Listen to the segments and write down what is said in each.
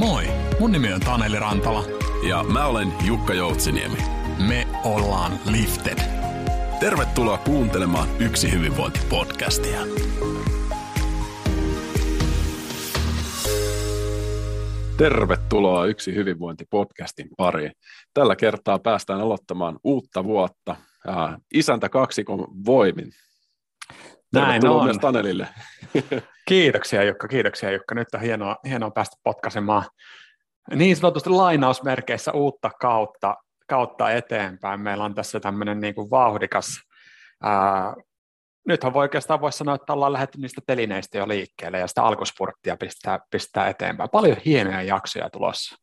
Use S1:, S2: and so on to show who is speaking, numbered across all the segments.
S1: Moi, mun nimi on Taneli Rantala.
S2: Ja mä olen Jukka Joutsiniemi.
S1: Me ollaan Lifted.
S2: Tervetuloa kuuntelemaan Yksi hyvinvointi-podcastia. Tervetuloa Yksi hyvinvointi-podcastin pariin. Tällä kertaa päästään aloittamaan uutta vuotta isäntä kaksikon voimin. Tervetuloa Näin on. myös Tanelille.
S3: Kiitoksia Jukka, kiitoksia Jukka. Nyt on hienoa, hienoa päästä potkasemaan niin sanotusti lainausmerkeissä uutta kautta, kautta eteenpäin. Meillä on tässä tämmöinen niin kuin vauhdikas, ää, nythän voi oikeastaan voisi sanoa, että ollaan lähdetty niistä telineistä jo liikkeelle ja sitä alkuspurttia pistää, pistää eteenpäin. Paljon hienoja jaksoja tulossa.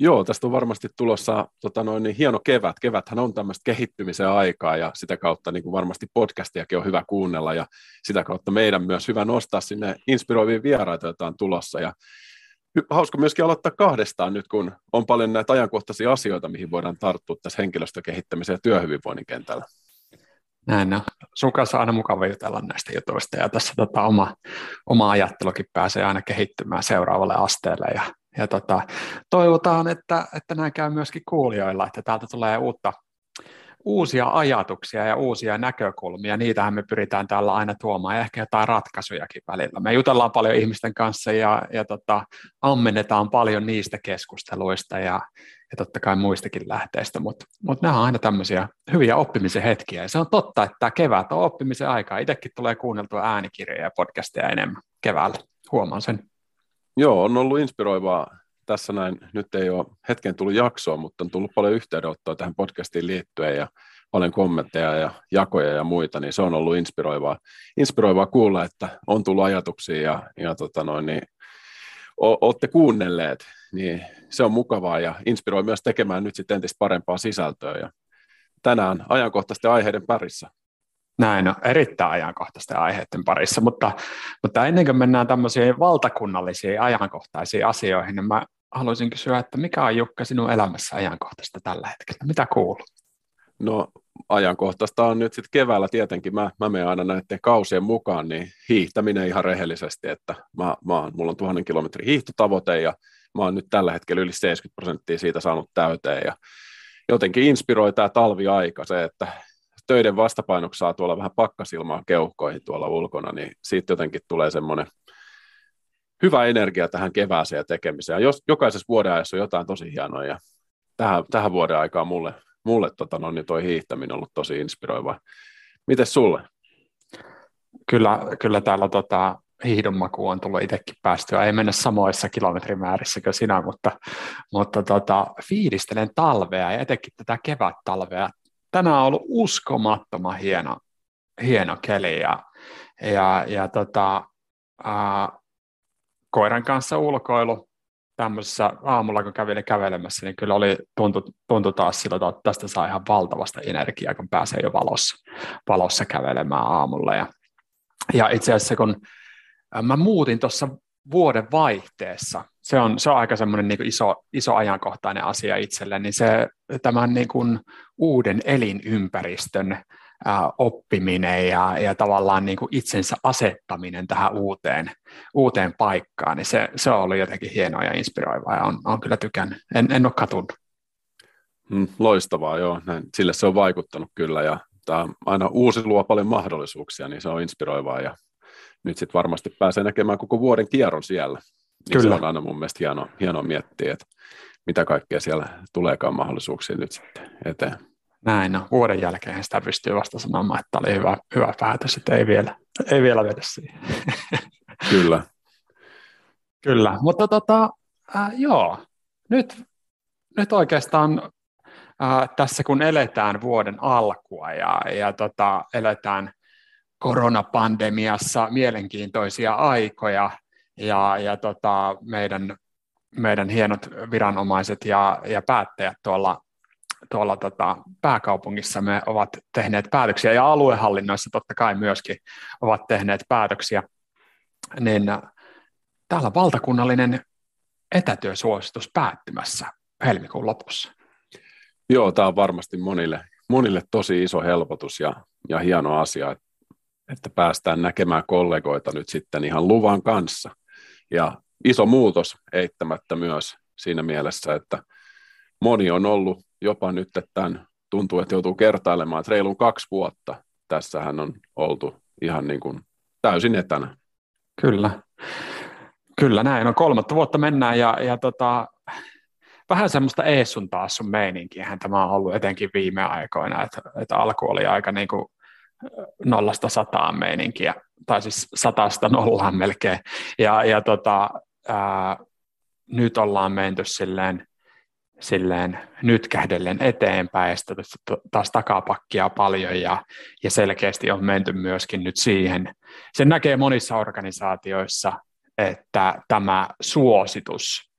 S2: Joo, tästä on varmasti tulossa tota noin, niin hieno kevät. Keväthän on tämmöistä kehittymisen aikaa ja sitä kautta niin kuin varmasti podcastiakin on hyvä kuunnella ja sitä kautta meidän myös hyvä nostaa sinne inspiroivia vieraita, joita on tulossa. Ja hauska myöskin aloittaa kahdestaan nyt, kun on paljon näitä ajankohtaisia asioita, mihin voidaan tarttua tässä henkilöstökehittämisen ja työhyvinvoinnin kentällä.
S3: Näin no. Sun kanssa on aina mukava jutella näistä jutuista ja tässä tota, oma, oma ajattelukin pääsee aina kehittymään seuraavalle asteelle ja ja tota, toivotaan, että, että näin käy myöskin kuulijoilla, että täältä tulee uutta, uusia ajatuksia ja uusia näkökulmia. Niitähän me pyritään täällä aina tuomaan ja ehkä jotain ratkaisujakin välillä. Me jutellaan paljon ihmisten kanssa ja, ja tota, ammennetaan paljon niistä keskusteluista ja, ja totta kai muistakin lähteistä, mutta mut nämä on aina tämmöisiä hyviä oppimisen hetkiä. Ja se on totta, että tämä kevät on oppimisen aikaa. Itsekin tulee kuunneltua äänikirjoja ja podcasteja enemmän keväällä. Huomaan sen.
S2: Joo, on ollut inspiroivaa tässä näin. Nyt ei ole hetken tullut jaksoa, mutta on tullut paljon yhteydenottoa tähän podcastiin liittyen ja paljon kommentteja ja jakoja ja muita, niin se on ollut inspiroivaa, inspiroivaa kuulla, että on tullut ajatuksia ja, ja tota noin, niin, o, olette kuunnelleet, niin se on mukavaa ja inspiroi myös tekemään nyt sitten entistä parempaa sisältöä ja tänään ajankohtaisten aiheiden parissa.
S3: Näin on, erittäin ajankohtaisten aiheiden parissa, mutta, mutta ennen kuin mennään tämmöisiin valtakunnallisiin ajankohtaisiin asioihin, niin mä haluaisin kysyä, että mikä on Jukka sinun elämässä ajankohtaista tällä hetkellä? Mitä kuuluu?
S2: No ajankohtaista on nyt sitten keväällä tietenkin, mä, mä menen aina näiden kausien mukaan, niin hiihtäminen ihan rehellisesti, että mä, mä, mulla on tuhannen kilometrin hiihtotavoite ja mä oon nyt tällä hetkellä yli 70 prosenttia siitä saanut täyteen ja jotenkin inspiroi tämä talviaika se, että töiden vastapainoksi saa tuolla vähän pakkasilmaa keuhkoihin tuolla ulkona, niin siitä jotenkin tulee semmoinen hyvä energia tähän kevääseen ja tekemiseen. Jos, jokaisessa vuoden ajassa on jotain tosi hienoa, ja tähän, tähän vuoden aikaan mulle, mulle tota, no, niin toi hiihtäminen on ollut tosi inspiroiva. Miten sulle?
S3: Kyllä, kyllä täällä tota, hiihdonmaku on tullut itsekin päästyä. Ei mennä samoissa kilometrimäärissä kuin sinä, mutta, mutta tota, fiilistelen talvea ja etenkin tätä kevät-talvea tänään on ollut uskomattoman hieno, hieno keli ja, ja, ja tota, ää, koiran kanssa ulkoilu tämmöisessä aamulla, kun kävin kävelemässä, niin kyllä oli, tuntui, tuntui taas sillä, että tästä saa ihan valtavasta energiaa, kun pääsee jo valossa, valossa kävelemään aamulla. Ja, ja itse asiassa kun mä muutin tuossa vuoden vaihteessa, se on, se on aika semmoinen niin iso, iso ajankohtainen asia itselle, niin se tämän niin kuin uuden elinympäristön ää, oppiminen ja, ja tavallaan niin kuin itsensä asettaminen tähän uuteen, uuteen paikkaan, niin se, se on ollut jotenkin hienoa ja inspiroivaa ja on, on kyllä tykännyt. En, en ole katunut.
S2: Mm, loistavaa, joo. Näin, sille se on vaikuttanut kyllä ja tämä aina uusi luo paljon mahdollisuuksia, niin se on inspiroivaa ja nyt sitten varmasti pääsee näkemään koko vuoden kierron siellä. Niin Kyllä. Se on aina mun mielestä hienoa, hienoa miettiä, että mitä kaikkea siellä tuleekaan mahdollisuuksia nyt sitten eteen.
S3: Näin, no vuoden jälkeen sitä pystyy vasta sanomaan, että oli hyvä, hyvä päätös, että ei vielä, ei vielä vedä siihen.
S2: Kyllä.
S3: Kyllä, mutta tota, äh, joo, nyt, nyt oikeastaan äh, tässä kun eletään vuoden alkua ja, ja tota, eletään koronapandemiassa mielenkiintoisia aikoja ja, ja tota, meidän, meidän hienot viranomaiset ja, ja päättäjät tuolla, tuolla tota, pääkaupungissa me ovat tehneet päätöksiä ja aluehallinnoissa totta kai myöskin ovat tehneet päätöksiä, niin täällä valtakunnallinen etätyösuositus päättymässä helmikuun lopussa.
S2: Joo, tämä on varmasti monille, monille tosi iso helpotus ja, ja hieno asia, että päästään näkemään kollegoita nyt sitten ihan luvan kanssa. Ja iso muutos eittämättä myös siinä mielessä, että moni on ollut jopa nyt, että tämän tuntuu, että joutuu kertailemaan, että reilun kaksi vuotta tässähän on oltu ihan niin kuin täysin etänä.
S3: Kyllä. Kyllä näin, no kolmatta vuotta mennään ja, ja tota, vähän semmoista ees sun taas sun meininkiähän tämä on ollut etenkin viime aikoina, että, että alku oli aika niin kuin nollasta sataan meininkiä, tai siis satasta nollaan melkein, ja, ja tota, ää, nyt ollaan menty silleen, silleen nyt kähdellen eteenpäin, ja taas takapakkia paljon, ja, ja selkeästi on menty myöskin nyt siihen. Sen näkee monissa organisaatioissa, että tämä suositus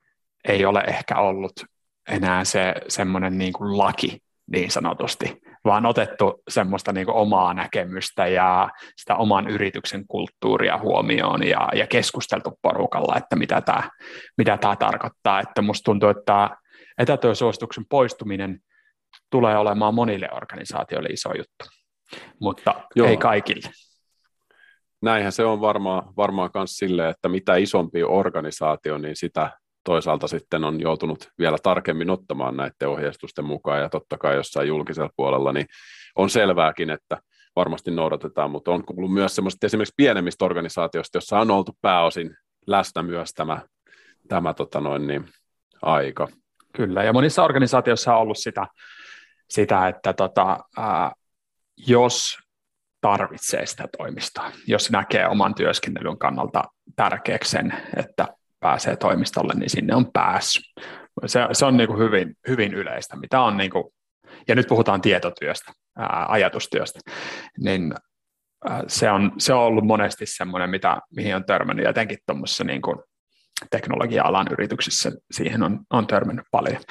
S3: ei ole ehkä ollut enää se semmoinen niin kuin laki niin sanotusti, vaan otettu semmoista niin omaa näkemystä ja sitä oman yrityksen kulttuuria huomioon ja, ja keskusteltu porukalla, että mitä tämä, mitä tämä tarkoittaa. Että musta tuntuu, että etätyösuosituksen poistuminen tulee olemaan monille organisaatioille iso juttu, mutta Joo. ei kaikille.
S2: Näinhän se on varmaan varmaan myös sille, että mitä isompi organisaatio, niin sitä toisaalta sitten on joutunut vielä tarkemmin ottamaan näiden ohjeistusten mukaan, ja totta kai jossain julkisella puolella, niin on selvääkin, että varmasti noudatetaan, mutta on kuullut myös semmoista esimerkiksi pienemmistä organisaatioista, jossa on oltu pääosin läsnä myös tämä, tämä tota noin, niin, aika.
S3: Kyllä, ja monissa organisaatioissa on ollut sitä, sitä että tota, ää, jos tarvitsee sitä toimistoa, jos näkee oman työskentelyn kannalta tärkeäksi sen, että pääsee toimistolle, niin sinne on päässyt. Se, se on niin kuin hyvin, hyvin yleistä, mitä on, niin kuin, ja nyt puhutaan tietotyöstä, ää, ajatustyöstä, niin ää, se, on, se on ollut monesti semmoinen, mitä, mihin on törmännyt, ja etenkin tuommoisessa niin kuin teknologia-alan yrityksissä siihen on, on törmännyt paljon.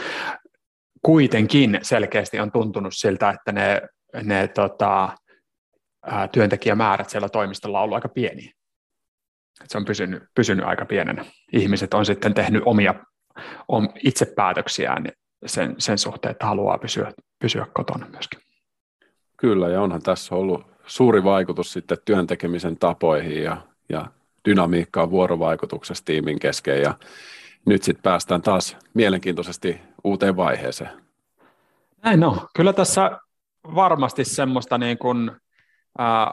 S3: Kuitenkin selkeästi on tuntunut siltä, että ne, ne tota, ää, työntekijämäärät siellä toimistolla on ollut aika pieniä se on pysynyt, pysynyt aika pienenä. Ihmiset on sitten tehnyt omia om, itse päätöksiään sen, sen suhteen, että haluaa pysyä, pysyä kotona myöskin.
S2: Kyllä, ja onhan tässä ollut suuri vaikutus sitten työntekemisen tapoihin ja, ja dynamiikkaan vuorovaikutuksessa tiimin kesken, ja nyt sitten päästään taas mielenkiintoisesti uuteen vaiheeseen.
S3: Näin no, kyllä tässä varmasti semmoista niin kuin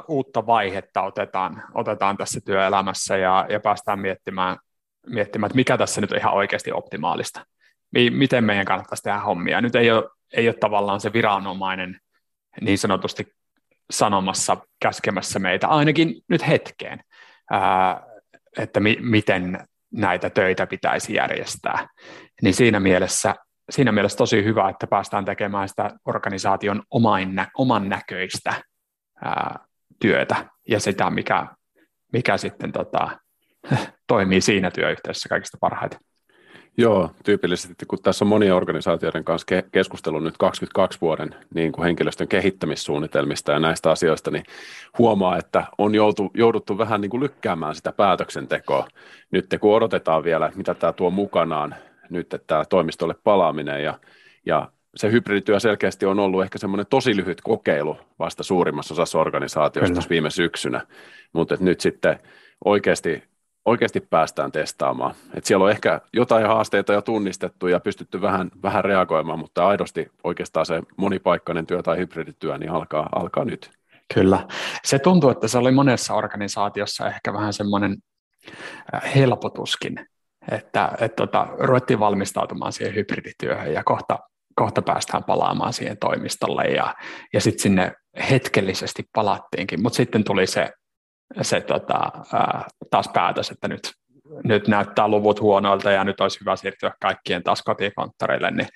S3: uutta vaihetta otetaan, otetaan tässä työelämässä ja, ja päästään miettimään, miettimään, että mikä tässä nyt on ihan oikeasti optimaalista. Miten meidän kannattaisi tehdä hommia. Nyt ei ole, ei ole tavallaan se viranomainen niin sanotusti sanomassa, käskemässä meitä, ainakin nyt hetkeen, että mi- miten näitä töitä pitäisi järjestää. Niin siinä mielessä, siinä mielessä tosi hyvä, että päästään tekemään sitä organisaation oman, oman näköistä ää, työtä ja sitä, mikä, mikä sitten tota, toimii siinä työyhteisössä kaikista parhaiten.
S2: Joo, tyypillisesti kun tässä on monien organisaatioiden kanssa ke- keskustellut nyt 22 vuoden niin kuin henkilöstön kehittämissuunnitelmista ja näistä asioista, niin huomaa, että on joutu, jouduttu vähän niin kuin lykkäämään sitä päätöksentekoa. Nyt kun odotetaan vielä, mitä tämä tuo mukanaan, nyt että tämä toimistolle palaaminen ja, ja se hybridityö selkeästi on ollut ehkä semmoinen tosi lyhyt kokeilu vasta suurimmassa osassa organisaatioista viime syksynä, mutta nyt sitten oikeasti, oikeasti päästään testaamaan. Et siellä on ehkä jotain haasteita jo tunnistettu ja pystytty vähän, vähän reagoimaan, mutta aidosti oikeastaan se monipaikkainen työ tai hybridityö niin alkaa, alkaa nyt.
S3: Kyllä. Se tuntuu, että se oli monessa organisaatiossa ehkä vähän semmoinen äh, helpotuskin, että, että tota, ruvettiin valmistautumaan siihen hybridityöhön ja kohta kohta päästään palaamaan siihen toimistolle ja, ja sitten sinne hetkellisesti palattiinkin, mutta sitten tuli se, se tota, taas päätös, että nyt, nyt näyttää luvut huonoilta ja nyt olisi hyvä siirtyä kaikkien taas kotikonttorille, niin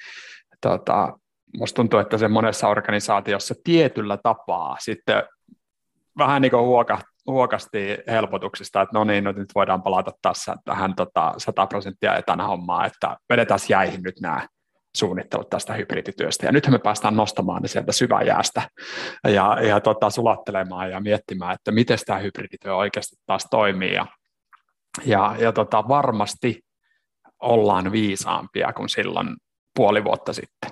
S3: tota, musta tuntuu, että se monessa organisaatiossa tietyllä tapaa sitten vähän niin kuin huoka, huokasti helpotuksista, että no niin, no nyt voidaan palata tässä tähän tota, 100 prosenttia etänä hommaa, että vedetään jäihin nyt nämä suunnittelut tästä hybridityöstä. Ja nythän me päästään nostamaan ne sieltä syväjäästä ja, ja tota, sulattelemaan ja miettimään, että miten tämä hybridityö oikeasti taas toimii. Ja, ja, ja tota, varmasti ollaan viisaampia kuin silloin puoli vuotta sitten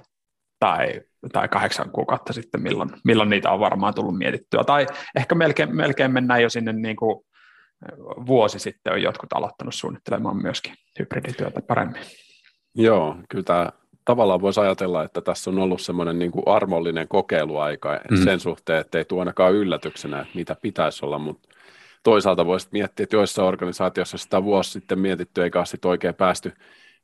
S3: tai, tai kahdeksan kuukautta sitten, milloin, milloin niitä on varmaan tullut mietittyä. Tai ehkä melkein, melkein mennään jo sinne niin kuin vuosi sitten on jotkut aloittanut suunnittelemaan myöskin hybridityötä paremmin.
S2: Joo, kyllä tämä tavallaan voisi ajatella, että tässä on ollut semmoinen niin armollinen kokeiluaika mm. sen suhteen, että ei tule ainakaan yllätyksenä, että mitä pitäisi olla, mutta toisaalta voisi miettiä, että joissa organisaatioissa sitä vuosi sitten mietitty, eikä sitten oikein päästy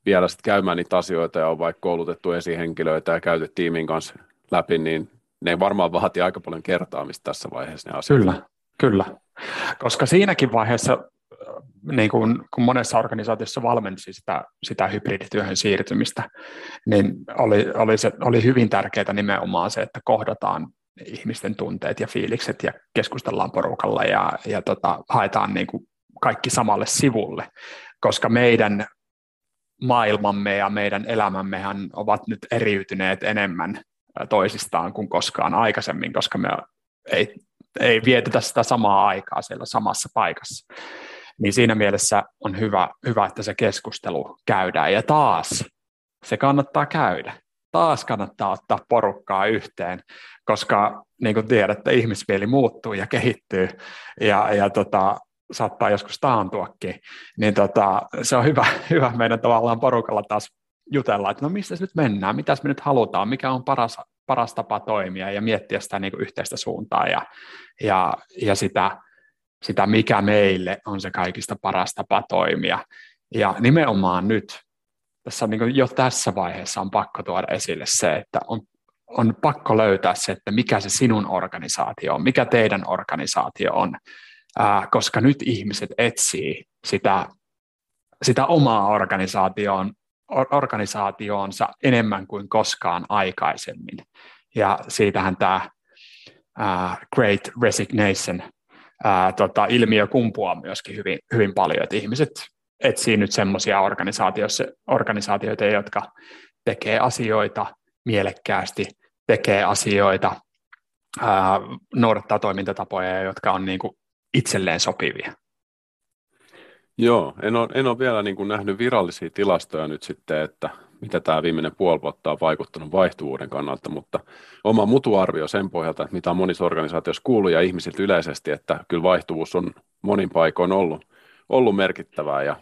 S2: vielä sitten käymään niitä asioita ja on vaikka koulutettu esihenkilöitä ja käyty tiimin kanssa läpi, niin ne varmaan vaatii aika paljon kertaamista tässä vaiheessa ne asiat.
S3: Kyllä, kyllä. Koska siinäkin vaiheessa, niin kun, kun monessa organisaatiossa valmensi sitä, sitä hybridityöhön siirtymistä, niin oli, oli, se, oli hyvin tärkeää nimenomaan se, että kohdataan ihmisten tunteet ja fiilikset ja keskustellaan porukalla ja, ja tota, haetaan niin kuin kaikki samalle sivulle, koska meidän maailmamme ja meidän elämämmehän ovat nyt eriytyneet enemmän toisistaan kuin koskaan aikaisemmin, koska me ei, ei vietetä sitä samaa aikaa siellä samassa paikassa. Niin siinä mielessä on hyvä, hyvä, että se keskustelu käydään. Ja taas se kannattaa käydä. Taas kannattaa ottaa porukkaa yhteen, koska niin kuin tiedätte, ihmismieli muuttuu ja kehittyy. Ja, ja tota, saattaa joskus taantuakin, niin tota, se on hyvä, hyvä meidän tavallaan porukalla taas jutella, että no missä nyt mennään, mitä me nyt halutaan, mikä on paras, paras tapa toimia ja miettiä sitä niin kuin yhteistä suuntaa ja, ja, ja sitä, sitä, mikä meille on se kaikista paras tapa toimia. Ja nimenomaan nyt, tässä niin jo tässä vaiheessa on pakko tuoda esille se, että on, on pakko löytää se, että mikä se sinun organisaatio on, mikä teidän organisaatio on, ää, koska nyt ihmiset etsii sitä, sitä omaa organisaatioon, organisaationsa enemmän kuin koskaan aikaisemmin. Ja siitähän tämä ää, Great Resignation ää, tota, ilmiö kumpuaa myöskin hyvin, hyvin paljon, että ihmiset etsii nyt semmoisia organisaatioita, jotka tekee asioita mielekkäästi, tekee asioita, ää, noudattaa toimintatapoja, jotka on niin kuin itselleen sopivia.
S2: Joo, en ole, en ole vielä niin kuin nähnyt virallisia tilastoja nyt sitten, että mitä tämä viimeinen puoli vuotta on vaikuttanut vaihtuvuuden kannalta, mutta oma mutuarvio sen pohjalta, että mitä on monissa organisaatioissa kuullut ja ihmisiltä yleisesti, että kyllä vaihtuvuus on monin paikoin ollut, ollut merkittävää ja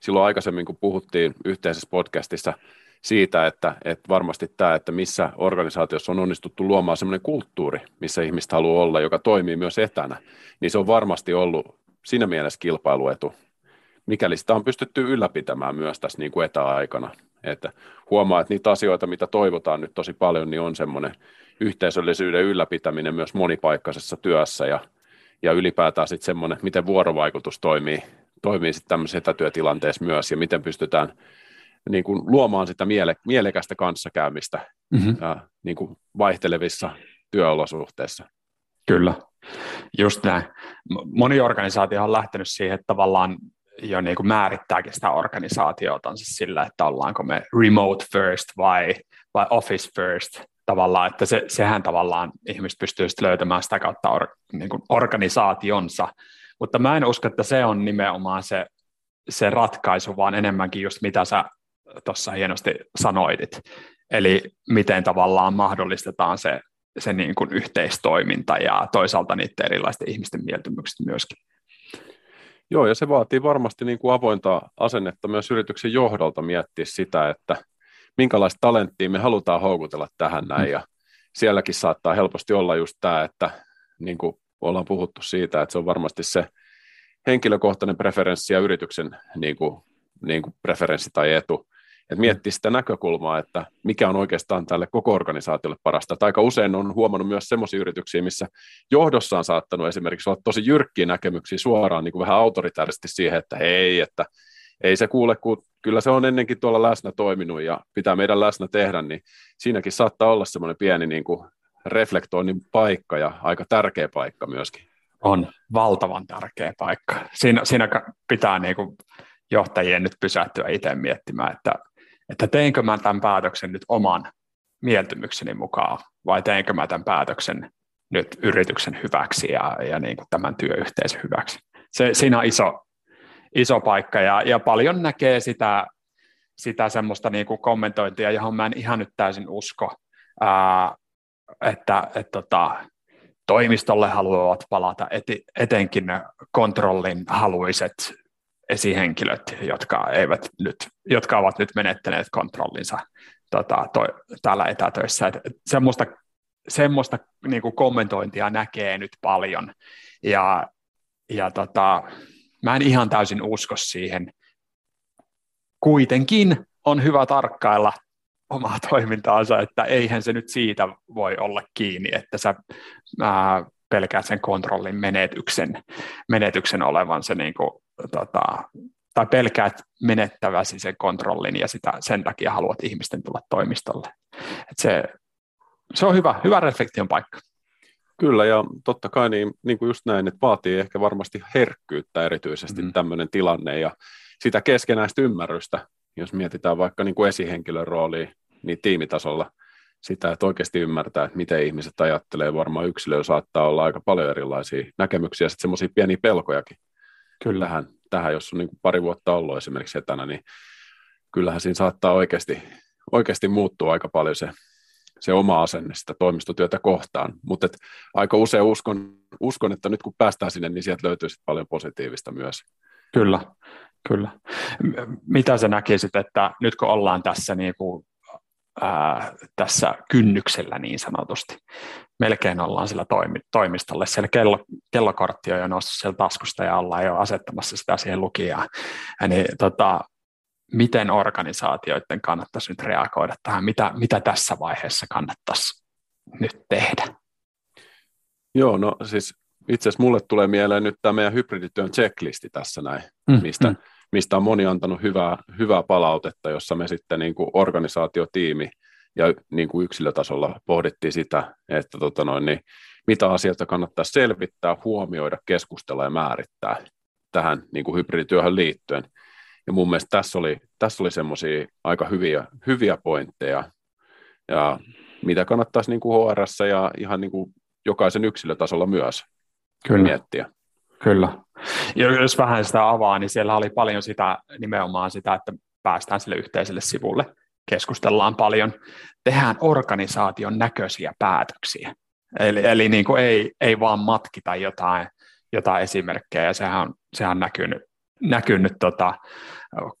S2: silloin aikaisemmin, kun puhuttiin yhteisessä podcastissa siitä, että, että varmasti tämä, että missä organisaatiossa on onnistuttu luomaan sellainen kulttuuri, missä ihmiset haluaa olla, joka toimii myös etänä, niin se on varmasti ollut siinä mielessä kilpailuetu, mikäli sitä on pystytty ylläpitämään myös tässä niin kuin etäaikana. Että huomaa, että niitä asioita, mitä toivotaan nyt tosi paljon, niin on semmoinen yhteisöllisyyden ylläpitäminen myös monipaikkaisessa työssä ja, ja ylipäätään sitten semmoinen, miten vuorovaikutus toimii, toimii sitten tämmöisessä etätyötilanteessa myös ja miten pystytään niin kuin luomaan sitä miele, mielekästä kanssakäymistä mm-hmm. ja, niin kuin vaihtelevissa työolosuhteissa.
S3: Kyllä, just näin. Moni organisaatio on lähtenyt siihen, että tavallaan jo niin kuin määrittääkin sitä organisaatiota sillä, että ollaanko me remote first vai, vai office first tavallaan, että se, sehän tavallaan ihmiset pystyy löytämään sitä kautta or, niin kuin organisaationsa, mutta mä en usko, että se on nimenomaan se, se ratkaisu, vaan enemmänkin just mitä sä tuossa hienosti sanoitit, eli miten tavallaan mahdollistetaan se, se niin kuin yhteistoiminta ja toisaalta niiden erilaisten ihmisten mieltymykset myöskin.
S2: Joo, ja se vaatii varmasti niin kuin avointa asennetta myös yrityksen johdolta miettiä sitä, että minkälaista talenttia me halutaan houkutella tähän näin, mm. ja sielläkin saattaa helposti olla just tämä, että niin kuin ollaan puhuttu siitä, että se on varmasti se henkilökohtainen preferenssi ja yrityksen niin kuin, niin kuin preferenssi tai etu, että miettiä sitä näkökulmaa, että mikä on oikeastaan tälle koko organisaatiolle parasta. Tai aika usein on huomannut myös sellaisia yrityksiä, missä johdossa on saattanut esimerkiksi olla tosi jyrkkiä näkemyksiä suoraan niin kuin vähän autoritaarisesti siihen, että hei, että ei se kuule, kun kyllä se on ennenkin tuolla läsnä toiminut ja pitää meidän läsnä tehdä, niin siinäkin saattaa olla semmoinen pieni niin kuin reflektoinnin paikka ja aika tärkeä paikka myöskin.
S3: On valtavan tärkeä paikka. Siinä, siinä pitää niin kuin johtajien nyt pysähtyä itse miettimään, että että teinkö mä tämän päätöksen nyt oman mieltymykseni mukaan vai teinkö mä tämän päätöksen nyt yrityksen hyväksi ja, ja niin kuin tämän työyhteisön hyväksi. Se, siinä on iso, iso paikka ja, ja paljon näkee sitä, sitä semmoista niin kuin kommentointia, johon mä en ihan nyt täysin usko, ää, että et tota, toimistolle haluavat palata, etenkin kontrollin haluiset esihenkilöt, jotka, eivät nyt, jotka ovat nyt menettäneet kontrollinsa tota, toi, täällä etätöissä. Et semmoista semmoista niin kuin kommentointia näkee nyt paljon, ja, ja tota, mä en ihan täysin usko siihen. Kuitenkin on hyvä tarkkailla omaa toimintaansa, että eihän se nyt siitä voi olla kiinni, että sä ää, pelkäät sen kontrollin menetyksen, menetyksen olevan se niin kuin, tota, tai pelkäät menettäväsi sen kontrollin ja sitä, sen takia haluat ihmisten tulla toimistolle. Et se, se on hyvä, hyvä reflektion paikka.
S2: Kyllä, ja totta kai niin, niin kuin just näin, että vaatii ehkä varmasti herkkyyttä erityisesti mm. tämmöinen tilanne ja sitä keskenäistä ymmärrystä, jos mietitään vaikka niin kuin esihenkilön roolia niin tiimitasolla, sitä, että oikeasti ymmärtää, että miten ihmiset ajattelee. Varmaan yksilöllä saattaa olla aika paljon erilaisia näkemyksiä ja sitten semmoisia pieniä pelkojakin. Kyllä. Tähän, jos on niin kuin pari vuotta ollut esimerkiksi etänä, niin kyllähän siinä saattaa oikeasti, oikeasti muuttua aika paljon se se oma asenne sitä toimistotyötä kohtaan. Mutta aika usein uskon, uskon, että nyt kun päästään sinne, niin sieltä löytyy sit paljon positiivista myös.
S3: Kyllä, kyllä. Mitä sä näkisit, että nyt kun ollaan tässä, niin kuin, ää, tässä kynnyksellä niin sanotusti, melkein ollaan sillä toimi, toimistolle, siellä kello, kellokortti on jo noussut sieltä taskusta ja ollaan jo asettamassa sitä siihen lukijaan, niin tota, miten organisaatioiden kannattaisi nyt reagoida tähän, mitä, mitä tässä vaiheessa kannattaisi nyt tehdä?
S2: Joo, no siis itse asiassa mulle tulee mieleen nyt tämä meidän hybridityön checklisti tässä näin, mm, mistä, mm. Mistä on moni antanut hyvää, hyvää palautetta, jossa me sitten niin kuin organisaatiotiimi ja niin kuin yksilötasolla pohdittiin sitä, että tota noin, niin mitä asioita kannattaa selvittää, huomioida, keskustella ja määrittää tähän niin kuin hybridityöhön liittyen. Ja mun mielestä tässä oli, tässä oli semmoisia aika hyviä, hyviä pointteja, ja mitä kannattaisi niin kuin HRS ja ihan niin kuin jokaisen yksilötasolla myös Kyllä. miettiä.
S3: Kyllä. Jos vähän sitä avaa, niin siellä oli paljon sitä nimenomaan sitä, että päästään sille yhteiselle sivulle, keskustellaan paljon, tehdään organisaation näköisiä päätöksiä. Eli, eli niin kuin ei, ei vaan matkita jotain, jotain esimerkkejä, ja sehän on, sehän on näkynyt näkynyt, tota,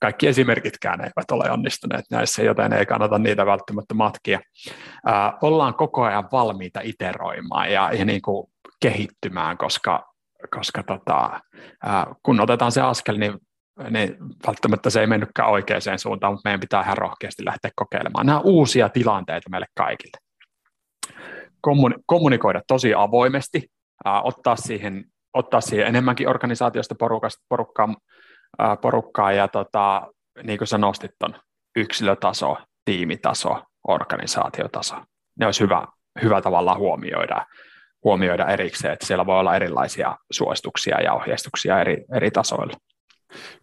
S3: kaikki esimerkitkään eivät ole onnistuneet näissä, joten ei kannata niitä välttämättä matkia. Ää, ollaan koko ajan valmiita iteroimaan ja, ja niin kuin kehittymään, koska, koska tota, ää, kun otetaan se askel, niin niin välttämättä se ei mennytkään oikeaan suuntaan, mutta meidän pitää ihan rohkeasti lähteä kokeilemaan. Nämä uusia tilanteita meille kaikille. Kommunikoida tosi avoimesti, ää, ottaa siihen ottaa siihen enemmänkin organisaatiosta porukkaa, porukkaa ja tota, niin kuin sä nostit ton, yksilötaso, tiimitaso, organisaatiotaso. Ne olisi hyvä, hyvä tavalla huomioida, huomioida erikseen, että siellä voi olla erilaisia suosituksia ja ohjeistuksia eri, eri tasoilla.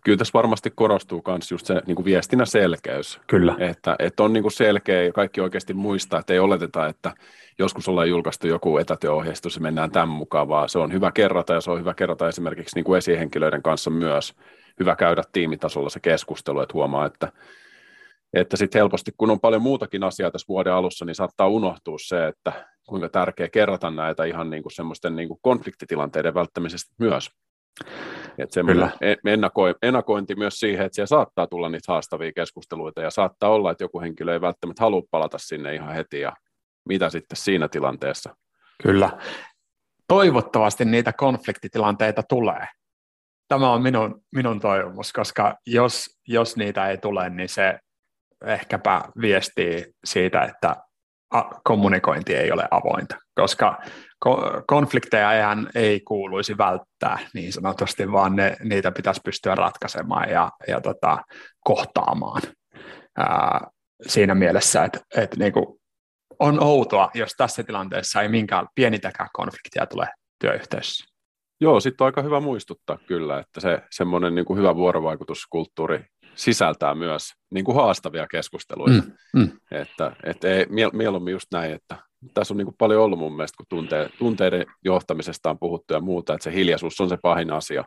S2: Kyllä tässä varmasti korostuu myös just se niin kuin viestinnän selkeys.
S3: Kyllä.
S2: Että, että on niin kuin selkeä ja kaikki oikeasti muistaa, että ei oleteta, että joskus ollaan julkaistu joku etätyöohjeistus ja mennään tämän mukaan, vaan se on hyvä kerrata ja se on hyvä kerrata esimerkiksi niin kuin esihenkilöiden kanssa myös. Hyvä käydä tiimitasolla se keskustelu, että huomaa, että, että sitten helposti, kun on paljon muutakin asiaa tässä vuoden alussa, niin saattaa unohtua se, että kuinka tärkeä kerrata näitä ihan niin kuin semmoisten niin kuin konfliktitilanteiden välttämisestä myös. Että semmoinen ennako, ennakointi myös siihen, että siellä saattaa tulla niitä haastavia keskusteluita ja saattaa olla, että joku henkilö ei välttämättä halua palata sinne ihan heti ja mitä sitten siinä tilanteessa.
S3: Kyllä. Toivottavasti niitä konfliktitilanteita tulee. Tämä on minun, minun toivomus, koska jos, jos niitä ei tule, niin se ehkäpä viestii siitä, että kommunikointi ei ole avointa, koska konflikteja eihän ei kuuluisi välttää niin sanotusti, vaan ne, niitä pitäisi pystyä ratkaisemaan ja, ja tota, kohtaamaan ää, siinä mielessä, että, että niin kuin on outoa, jos tässä tilanteessa ei minkään pienitäkään konfliktia tule työyhteisössä.
S2: Joo, sitten on aika hyvä muistuttaa kyllä, että se semmoinen niin hyvä vuorovaikutuskulttuuri sisältää myös niin kuin haastavia keskusteluita. Mm, mm. Että, että ei, mieluummin just näin, että tässä on niin kuin paljon ollut mun mielestä, kun tunte, tunteiden johtamisesta on puhuttu ja muuta, että se hiljaisuus on se pahin asia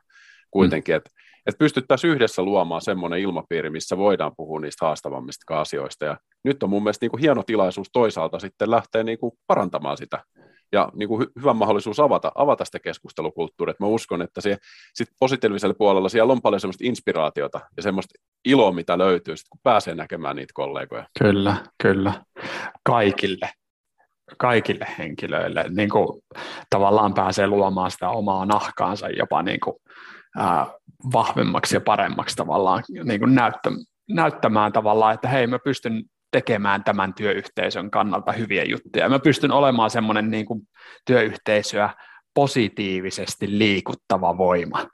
S2: kuitenkin, mm. että, että pystyttäisiin yhdessä luomaan semmoinen ilmapiiri, missä voidaan puhua niistä haastavammista asioista. Ja nyt on mun mielestä niin kuin hieno tilaisuus toisaalta sitten lähteä niin kuin parantamaan sitä ja niin kuin hy- hyvä mahdollisuus avata, avata sitä keskustelukulttuuria. Mä uskon, että se, sit positiivisella puolella siellä on paljon semmoista inspiraatiota ja semmoista iloa, mitä löytyy, sit, kun pääsee näkemään niitä kollegoja.
S3: Kyllä, kyllä. Kaikille kaikille henkilöille niin kuin, tavallaan pääsee luomaan sitä omaa nahkaansa jopa niin kuin, ää, vahvemmaksi ja paremmaksi tavallaan niin kuin näyttä, näyttämään tavallaan, että hei mä pystyn tekemään tämän työyhteisön kannalta hyviä juttuja. Mä pystyn olemaan semmoinen niin kuin työyhteisöä positiivisesti liikuttava voima.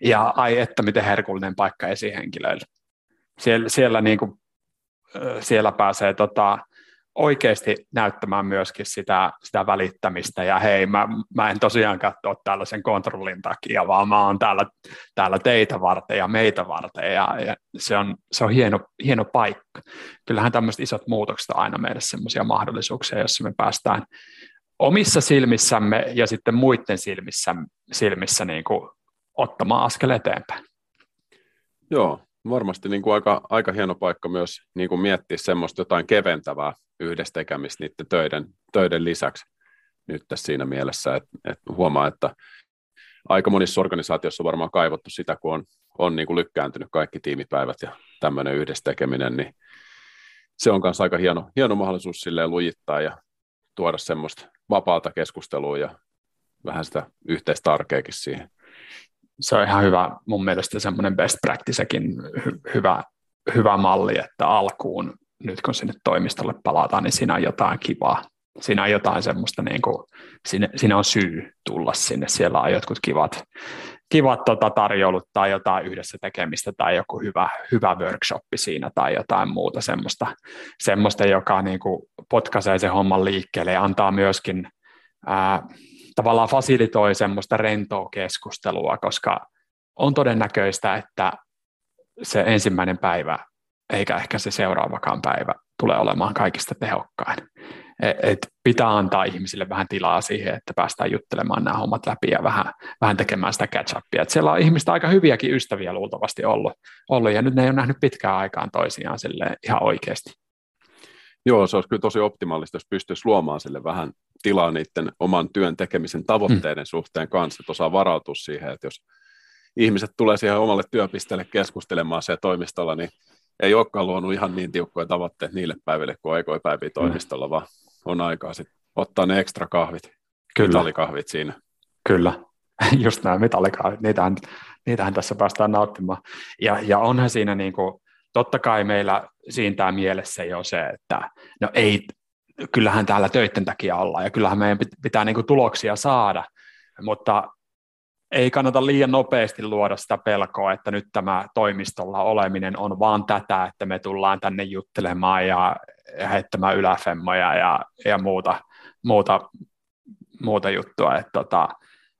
S3: Ja ai että miten herkullinen paikka esihenkilöille. Siellä, siellä, niin kuin, siellä pääsee tota, oikeasti näyttämään myöskin sitä, sitä välittämistä ja hei, mä, mä en tosiaan katso tällaisen kontrollin takia, vaan mä oon täällä, täällä teitä varten ja meitä varten ja, ja se on, se on hieno, hieno paikka. Kyllähän tämmöiset isot muutokset on aina meille sellaisia mahdollisuuksia, joissa me päästään omissa silmissämme ja sitten muiden silmissä, silmissä niin kuin ottamaan askel eteenpäin.
S2: Joo, varmasti niin kuin aika, aika hieno paikka myös niin kuin miettiä semmoista jotain keventävää yhdessä tekemistä niiden töiden, töiden lisäksi nyt tässä siinä mielessä, että, että huomaa, että aika monissa organisaatioissa on varmaan kaivattu sitä, kun on, on niin kuin lykkääntynyt kaikki tiimipäivät ja tämmöinen yhdessä tekeminen, niin se on myös aika hieno, hieno mahdollisuus silleen lujittaa ja tuoda semmoista vapaalta keskustelua ja vähän sitä yhteistä arkeakin siihen.
S3: Se on ihan hyvä, mun mielestä semmoinen best practicekin hy- hyvä, hyvä malli, että alkuun nyt kun sinne toimistolle palataan, niin siinä on jotain kivaa. Siinä on jotain semmoista, niin kuin, siinä, siinä on syy tulla sinne. Siellä on jotkut kivat, kivat tota, tarjoulut tai jotain yhdessä tekemistä tai joku hyvä, hyvä workshoppi siinä tai jotain muuta semmoista, semmoista joka niin kuin, potkaisee sen homman liikkeelle ja antaa myöskin ää, tavallaan fasilitoi semmoista rentoa keskustelua, koska on todennäköistä, että se ensimmäinen päivä eikä ehkä se seuraavakaan päivä tule olemaan kaikista tehokkain. Et, et pitää antaa ihmisille vähän tilaa siihen, että päästään juttelemaan nämä hommat läpi ja vähän, vähän tekemään sitä catch-upia. Et siellä on ihmistä aika hyviäkin ystäviä luultavasti ollut, ollut, ja nyt ne ei ole nähnyt pitkään aikaan toisiaan sille ihan oikeasti.
S2: Joo, se olisi kyllä tosi optimaalista, jos pystyisi luomaan sille vähän tilaa niiden oman työn tekemisen tavoitteiden hmm. suhteen kanssa, että osaa varautua siihen, että jos ihmiset tulee siihen omalle työpisteelle keskustelemaan se toimistolla, niin ei olekaan luonut ihan niin tiukkoja tavoitteita niille päiville kuin aikoi päiviä toimistolla, vaan on aikaa sitten ottaa ne ekstra kahvit, Kyllä. metallikahvit siinä.
S3: Kyllä, just nämä metallikahvit, niitähän, niitähän tässä päästään nauttimaan. Ja, ja onhan siinä niin kuin, totta kai meillä siintää mielessä jo se, että no ei, kyllähän täällä töiden takia ollaan ja kyllähän meidän pitää niin kuin tuloksia saada, mutta ei kannata liian nopeasti luoda sitä pelkoa, että nyt tämä toimistolla oleminen on vaan tätä, että me tullaan tänne juttelemaan ja, heittämään yläfemmoja ja, ja muuta, muuta, muuta juttua. Että tota,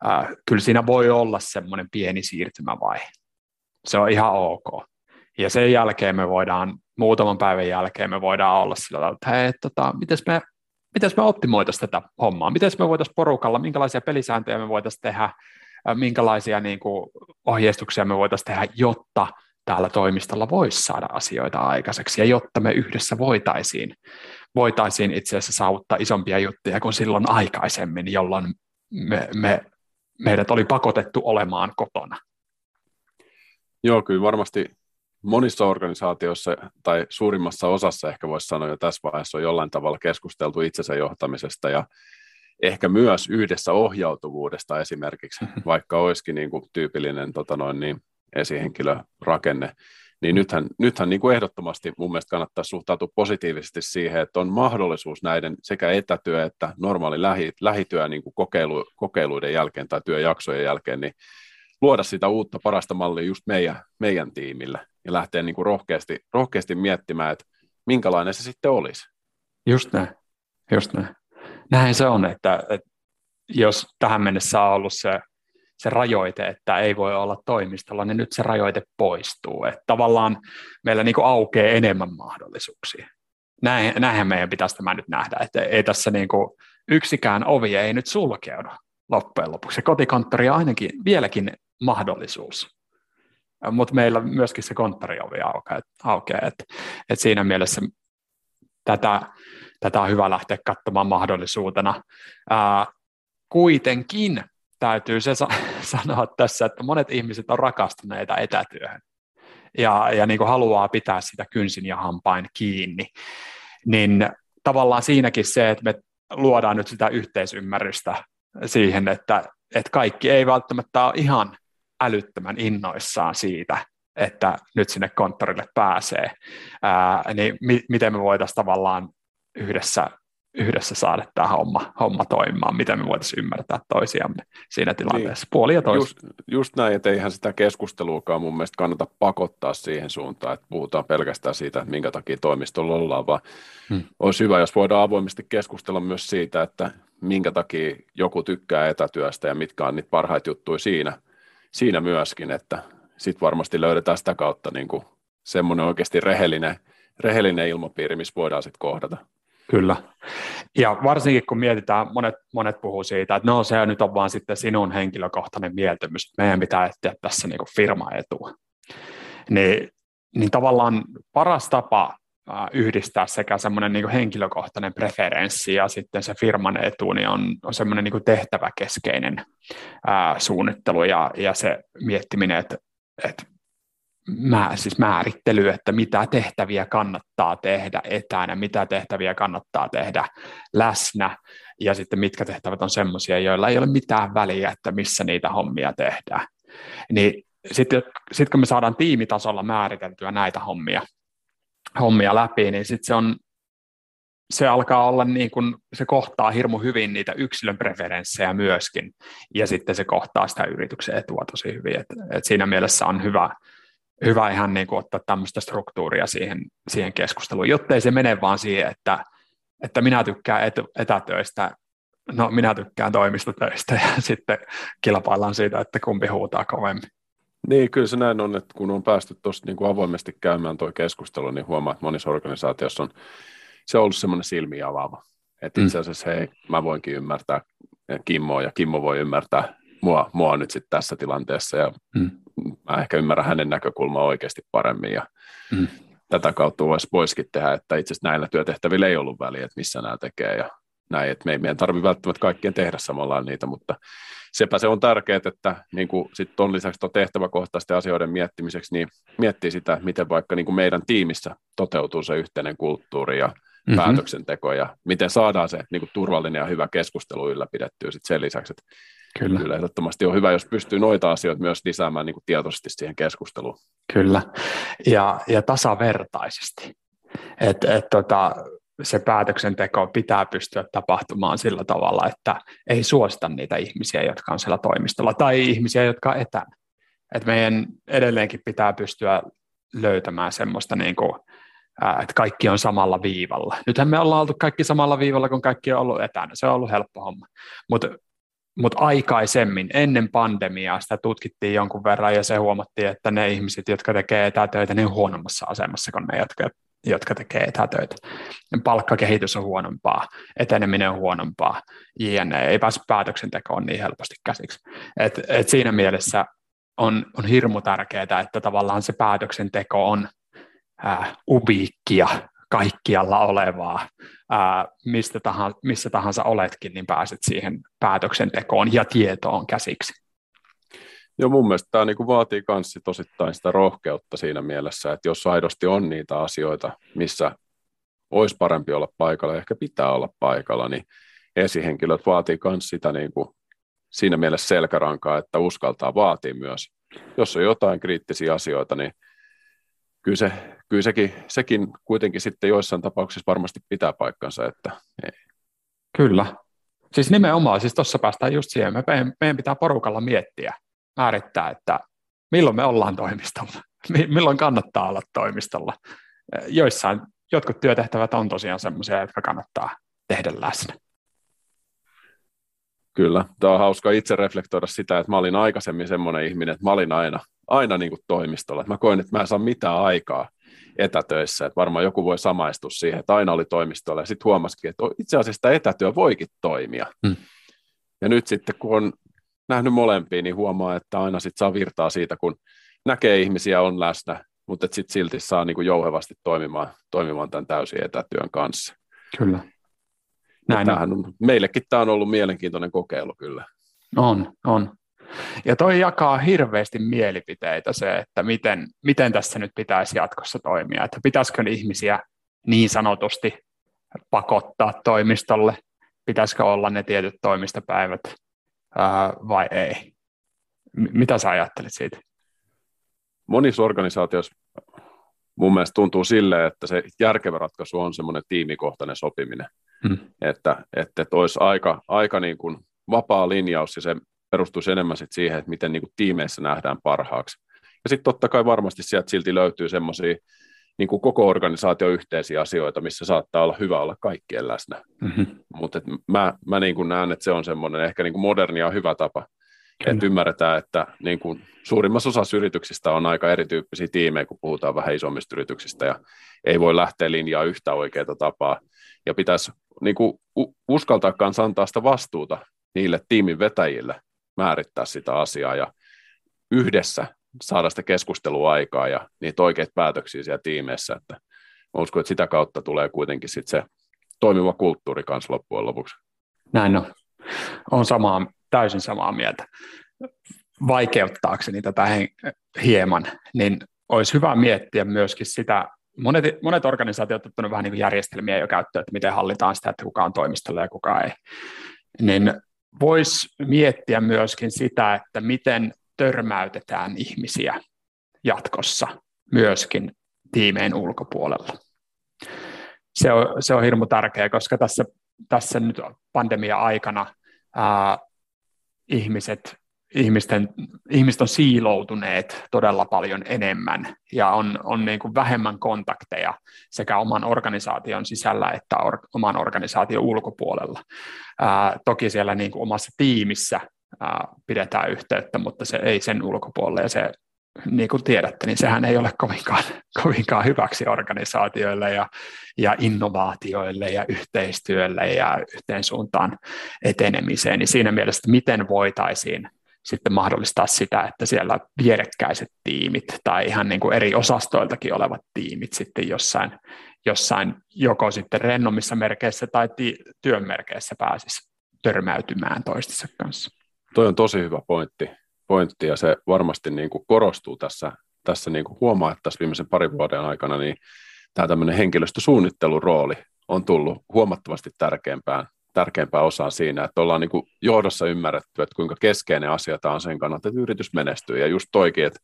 S3: äh, kyllä siinä voi olla semmoinen pieni siirtymävaihe. Se on ihan ok. Ja sen jälkeen me voidaan, muutaman päivän jälkeen me voidaan olla sillä tavalla, että hei, tota, miten me, mites me optimoitaisiin tätä hommaa, miten me voitaisiin porukalla, minkälaisia pelisääntöjä me voitaisiin tehdä, minkälaisia niin kuin, ohjeistuksia me voitaisiin tehdä, jotta täällä toimistolla voisi saada asioita aikaiseksi ja jotta me yhdessä voitaisiin, voitaisiin itse asiassa saavuttaa isompia juttuja kuin silloin aikaisemmin, jolloin me, me, meidät oli pakotettu olemaan kotona.
S2: Joo, kyllä varmasti monissa organisaatioissa tai suurimmassa osassa ehkä voisi sanoa jo tässä vaiheessa on jollain tavalla keskusteltu itsensä johtamisesta ja ehkä myös yhdessä ohjautuvuudesta esimerkiksi, mm-hmm. vaikka olisikin niin kuin tyypillinen tota noin, niin esihenkilörakenne, niin nythän, nythän niin kuin ehdottomasti mun mielestä kannattaa suhtautua positiivisesti siihen, että on mahdollisuus näiden sekä etätyö että normaali lähi, lähityö niin kuin kokeilu, kokeiluiden jälkeen tai työjaksojen jälkeen, niin luoda sitä uutta parasta mallia just meidän, meidän tiimille ja lähteä niin kuin rohkeasti, rohkeasti miettimään, että minkälainen se sitten olisi.
S3: Just näin, just näin näin se on, että, että jos tähän mennessä on ollut se, se rajoite, että ei voi olla toimistolla, niin nyt se rajoite poistuu. Että tavallaan meillä niin kuin aukeaa enemmän mahdollisuuksia. Näin, näinhän meidän pitäisi tämä nyt nähdä, että ei tässä niin kuin yksikään ovi ei nyt sulkeudu loppujen lopuksi. Kotikonttori on ainakin vieläkin mahdollisuus, mutta meillä myöskin se konttoriovi aukeaa. että että siinä mielessä tätä tätä on hyvä lähteä katsomaan mahdollisuutena. Ää, kuitenkin täytyy se sanoa tässä, että monet ihmiset on rakastuneita etätyöhön ja, ja niin kuin haluaa pitää sitä kynsin ja hampain kiinni, niin tavallaan siinäkin se, että me luodaan nyt sitä yhteisymmärrystä siihen, että, että kaikki ei välttämättä ole ihan älyttömän innoissaan siitä, että nyt sinne konttorille pääsee, ää, niin mi- miten me voitaisiin tavallaan yhdessä yhdessä saada tämä homma, homma toimimaan, miten me voitaisiin ymmärtää toisiamme siinä tilanteessa, niin. puoli ja
S2: Just, just näin, että eihän sitä keskusteluakaan mun mielestä kannata pakottaa siihen suuntaan, että puhutaan pelkästään siitä, että minkä takia toimistolla ollaan, vaan hmm. olisi hyvä, jos voidaan avoimesti keskustella myös siitä, että minkä takia joku tykkää etätyöstä ja mitkä on niitä parhaita juttuja siinä, siinä myöskin, että sitten varmasti löydetään sitä kautta niin kuin semmoinen oikeasti rehellinen, rehellinen ilmapiiri, missä voidaan sitten kohdata.
S3: Kyllä. Ja varsinkin kun mietitään, monet, monet puhuu siitä, että no se nyt on vaan sitten sinun henkilökohtainen mieltymys, meidän pitää etsiä tässä niin firma etua. Niin, niin tavallaan paras tapa yhdistää sekä semmoinen niin henkilökohtainen preferenssi ja sitten se firman etu, niin on, on semmoinen niin tehtäväkeskeinen ää, suunnittelu ja, ja se miettiminen, että, että mä, siis määrittely, että mitä tehtäviä kannattaa tehdä etänä, mitä tehtäviä kannattaa tehdä läsnä, ja sitten mitkä tehtävät on semmoisia, joilla ei ole mitään väliä, että missä niitä hommia tehdään. Niin sitten sit kun me saadaan tiimitasolla määriteltyä näitä hommia, hommia läpi, niin sitten se on se alkaa olla niin kuin, se kohtaa hirmu hyvin niitä yksilön preferenssejä myöskin, ja sitten se kohtaa sitä yrityksen etua tosi hyvin, että et siinä mielessä on hyvä, hyvä ihan niin kuin ottaa tämmöistä struktuuria siihen, siihen keskusteluun, jottei se mene vaan siihen, että, että minä tykkään et, etätöistä, no minä tykkään toimistotöistä ja sitten kilpaillaan siitä, että kumpi huutaa kovemmin.
S2: Niin, kyllä se näin on, että kun on päästy tuosta niin kuin avoimesti käymään tuo keskustelu, niin huomaa, että monissa organisaatioissa on se on ollut semmoinen silmiä avaava. Että itse mm. asiassa hei, mä voinkin ymmärtää Kimmoa ja Kimmo voi ymmärtää mua, mua nyt sitten tässä tilanteessa ja mm mä ehkä ymmärrän hänen näkökulmaa oikeasti paremmin ja mm. tätä kautta voisi voisikin tehdä, että itse asiassa näillä työtehtävillä ei ollut väliä, että missä nämä tekee ja näin, että me ei meidän tarvitse välttämättä kaikkien tehdä samalla niitä, mutta sepä se on tärkeää, että niin kuin sit on lisäksi tuon tehtäväkohtaisten asioiden miettimiseksi, niin miettii sitä, miten vaikka niin kuin meidän tiimissä toteutuu se yhteinen kulttuuri ja mm-hmm. päätöksenteko ja miten saadaan se niin kuin turvallinen ja hyvä keskustelu ylläpidettyä sit sen lisäksi, että Kyllä. Kyllä ehdottomasti on hyvä, jos pystyy noita asioita myös lisäämään niin kuin tietoisesti siihen keskusteluun.
S3: Kyllä, ja, ja tasavertaisesti. Et, et, tota, se päätöksenteko pitää pystyä tapahtumaan sillä tavalla, että ei suosita niitä ihmisiä, jotka on siellä toimistolla, tai ihmisiä, jotka on etänä. Et meidän edelleenkin pitää pystyä löytämään semmoista, niin kuin, että kaikki on samalla viivalla. Nythän me ollaan oltu kaikki samalla viivalla, kun kaikki on ollut etänä. Se on ollut helppo homma. Mutta mutta aikaisemmin, ennen pandemiaa, sitä tutkittiin jonkun verran ja se huomattiin, että ne ihmiset, jotka tekee etätöitä, ne on huonommassa asemassa kuin ne, jotka, jotka tekee etätöitä. Palkkakehitys on huonompaa, eteneminen on huonompaa, jne. Ei pääse päätöksentekoon niin helposti käsiksi. Et, et siinä mielessä on, on hirmu tärkeää, että tavallaan se päätöksenteko on äh, ubiikkia, kaikkialla olevaa, ää, mistä tahansa, missä tahansa oletkin, niin pääset siihen päätöksentekoon ja tietoon käsiksi.
S2: Joo, mun mielestä tämä niin vaatii myös tosittain sitä rohkeutta siinä mielessä, että jos aidosti on niitä asioita, missä olisi parempi olla paikalla, ehkä pitää olla paikalla, niin esihenkilöt vaatii myös sitä niin kuin siinä mielessä selkärankaa, että uskaltaa vaatii myös. Jos on jotain kriittisiä asioita, niin kyllä, se, kyllä sekin, sekin kuitenkin sitten joissain tapauksissa varmasti pitää paikkansa. Että ei.
S3: Kyllä. Siis nimenomaan, siis tuossa päästään just siihen, me, meidän pitää porukalla miettiä, määrittää, että milloin me ollaan toimistolla, milloin kannattaa olla toimistolla. Joissain jotkut työtehtävät on tosiaan sellaisia, jotka kannattaa tehdä läsnä.
S2: Kyllä, tämä on hauska itse reflektoida sitä, että mä olin aikaisemmin semmoinen ihminen, että mä olin aina, aina niin kuin toimistolla. Että mä koin, että mä en saa mitään aikaa etätöissä, että varmaan joku voi samaistua siihen, että aina oli toimistolla ja sitten huomasikin, että itse asiassa etätyö voikin toimia. Hmm. Ja nyt sitten kun on nähnyt molempia, niin huomaa, että aina sitten saa virtaa siitä, kun näkee ihmisiä on läsnä, mutta sitten silti saa niin kuin jouhevasti toimimaan, toimimaan tämän täysin etätyön kanssa.
S3: Kyllä.
S2: Näin on. on. Meillekin tämä on ollut mielenkiintoinen kokeilu kyllä.
S3: On, on. Ja toi jakaa hirveästi mielipiteitä se, että miten, miten tässä nyt pitäisi jatkossa toimia, että pitäisikö ihmisiä niin sanotusti pakottaa toimistolle, pitäisikö olla ne tietyt toimistopäivät ää, vai ei. M- mitä sä ajattelet siitä?
S2: Monissa organisaatioissa mun mielestä tuntuu sille, että se järkevä ratkaisu on semmoinen tiimikohtainen sopiminen, hmm. että, että, että olisi aika, aika niin kuin vapaa linjaus ja se perustuisi enemmän sit siihen, että miten niin kuin tiimeissä nähdään parhaaksi. Ja sitten totta kai varmasti sieltä silti löytyy semmoisia niin kuin koko organisaatio yhteisiä asioita, missä saattaa olla hyvä olla kaikkien läsnä. Mm-hmm. Mutta mä, mä niin kuin näen, että se on semmoinen ehkä niin kuin moderni ja hyvä tapa, Kyllä. että ymmärretään, että niin kuin suurimmassa osassa yrityksistä on aika erityyppisiä tiimejä, kun puhutaan vähän isommista yrityksistä, ja ei voi lähteä linjaa yhtä oikeaa tapaa, ja pitäisi niin kuin uskaltaa kanssa antaa sitä vastuuta niille tiimin vetäjille määrittää sitä asiaa, ja yhdessä saada sitä keskustelua aikaa ja niitä oikeita päätöksiä siellä tiimeissä, että uskon, että sitä kautta tulee kuitenkin sit se toimiva kulttuuri kanssa loppujen lopuksi.
S3: Näin on. On samaa, täysin samaa mieltä. Vaikeuttaakseni tätä hieman, niin olisi hyvä miettiä myöskin sitä, monet, monet organisaatiot ovat ottaneet vähän niin kuin järjestelmiä jo käyttöön, että miten hallitaan sitä, että kuka on toimistolla ja kuka ei. Niin voisi miettiä myöskin sitä, että miten törmäytetään ihmisiä jatkossa myöskin tiimeen ulkopuolella. Se on, se on hirmu tärkeää, koska tässä, tässä nyt pandemia-aikana ää, ihmiset, ihmisten, ihmiset on siiloutuneet todella paljon enemmän ja on, on niin kuin vähemmän kontakteja sekä oman organisaation sisällä että or, oman organisaation ulkopuolella. Ää, toki siellä niin kuin omassa tiimissä pidetään yhteyttä, mutta se ei sen ulkopuolelle ja se niin kuin tiedätte, niin sehän ei ole kovinkaan, kovinkaan hyväksi organisaatioille ja, ja innovaatioille ja yhteistyölle ja yhteen suuntaan etenemiseen. Niin siinä mielessä, että miten voitaisiin sitten mahdollistaa sitä, että siellä vierekkäiset tiimit tai ihan niin kuin eri osastoiltakin olevat tiimit sitten jossain, jossain joko sitten rennommissa merkeissä tai ti- työn merkeissä pääsisi törmäytymään toistensa kanssa.
S2: Toi on tosi hyvä pointti, pointti ja se varmasti niin kuin korostuu tässä, tässä niin kuin huomaa, että tässä viimeisen parin vuoden aikana niin tämä tämmöinen henkilöstösuunnittelun rooli on tullut huomattavasti tärkeämpään, tärkeämpään osaan siinä, että ollaan niin kuin johdossa ymmärretty, että kuinka keskeinen asia tämä on sen kannalta, että yritys menestyy. Ja just toikin, että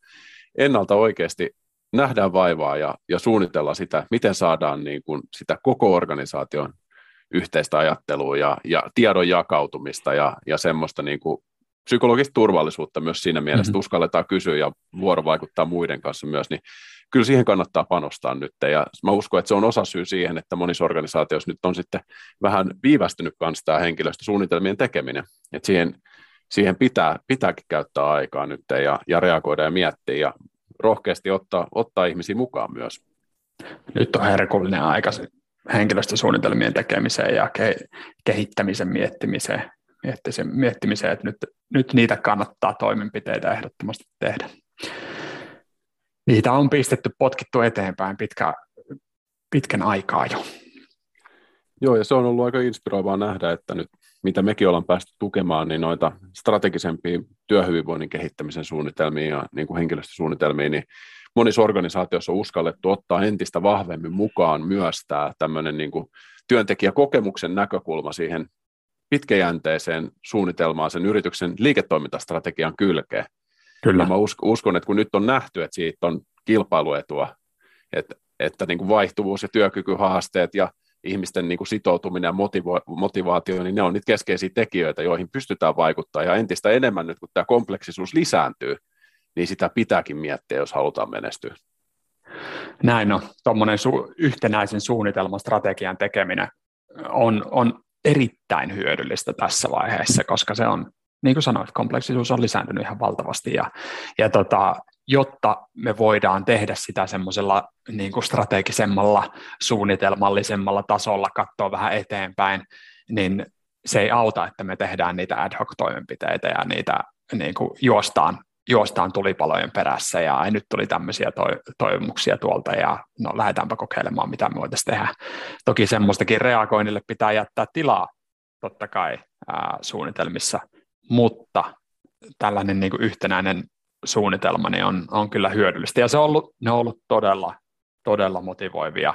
S2: ennalta oikeasti nähdään vaivaa ja, ja suunnitellaan sitä, miten saadaan niin kuin sitä koko organisaation yhteistä ajattelua ja, ja tiedon jakautumista ja, ja semmoista niin kuin psykologista turvallisuutta myös siinä mielessä, mm-hmm. että uskalletaan kysyä ja vuorovaikuttaa muiden kanssa myös, niin kyllä siihen kannattaa panostaa nyt. Ja mä uskon, että se on osa syy siihen, että monissa organisaatioissa nyt on sitten vähän viivästynyt kanssa tämä henkilöstösuunnitelmien tekeminen. Että siihen, siihen pitää, pitääkin käyttää aikaa nyt ja, ja reagoida ja miettiä ja rohkeasti ottaa, ottaa ihmisiä mukaan myös.
S3: Nyt on herkullinen aika henkilöstösuunnitelmien tekemiseen ja kehittämisen miettimiseen miettimiseen, miettimiseen että nyt, nyt niitä kannattaa toimenpiteitä ehdottomasti tehdä. Niitä on pistetty, potkittu eteenpäin pitkä, pitkän aikaa jo.
S2: Joo, ja se on ollut aika inspiroivaa nähdä, että nyt mitä mekin ollaan päästy tukemaan, niin noita strategisempia työhyvinvoinnin kehittämisen suunnitelmia ja niin kuin henkilöstösuunnitelmia, niin monissa organisaatioissa on uskallettu ottaa entistä vahvemmin mukaan myös tämä tämmöinen niin kuin työntekijäkokemuksen näkökulma siihen pitkäjänteiseen suunnitelmaan sen yrityksen liiketoimintastrategian kylkeen. Kyllä. Ja mä uskon, että kun nyt on nähty, että siitä on kilpailuetua, että, että niin kuin vaihtuvuus ja työkykyhaasteet ja ihmisten niin kuin sitoutuminen ja motivo- motivaatio, niin ne on niitä keskeisiä tekijöitä, joihin pystytään vaikuttamaan. Ja entistä enemmän nyt, kun tämä kompleksisuus lisääntyy, niin sitä pitääkin miettiä, jos halutaan menestyä.
S3: Näin on. Tuommoinen su- yhtenäisen suunnitelman strategian tekeminen on, on erittäin hyödyllistä tässä vaiheessa, koska se on, niin kuin sanoit, kompleksisuus on lisääntynyt ihan valtavasti ja, ja tota, jotta me voidaan tehdä sitä semmoisella niin kuin strategisemmalla, suunnitelmallisemmalla tasolla, katsoa vähän eteenpäin, niin se ei auta, että me tehdään niitä ad hoc-toimenpiteitä ja niitä niin kuin juostaan juostaan tulipalojen perässä ja nyt tuli tämmöisiä to- toivomuksia tuolta ja no lähdetäänpä kokeilemaan, mitä me voitaisiin tehdä. Toki semmoistakin reagoinnille pitää jättää tilaa totta kai ää, suunnitelmissa, mutta tällainen niin kuin yhtenäinen suunnitelma niin on, on kyllä hyödyllistä ja se on ollut, ne on ollut todella, todella motivoivia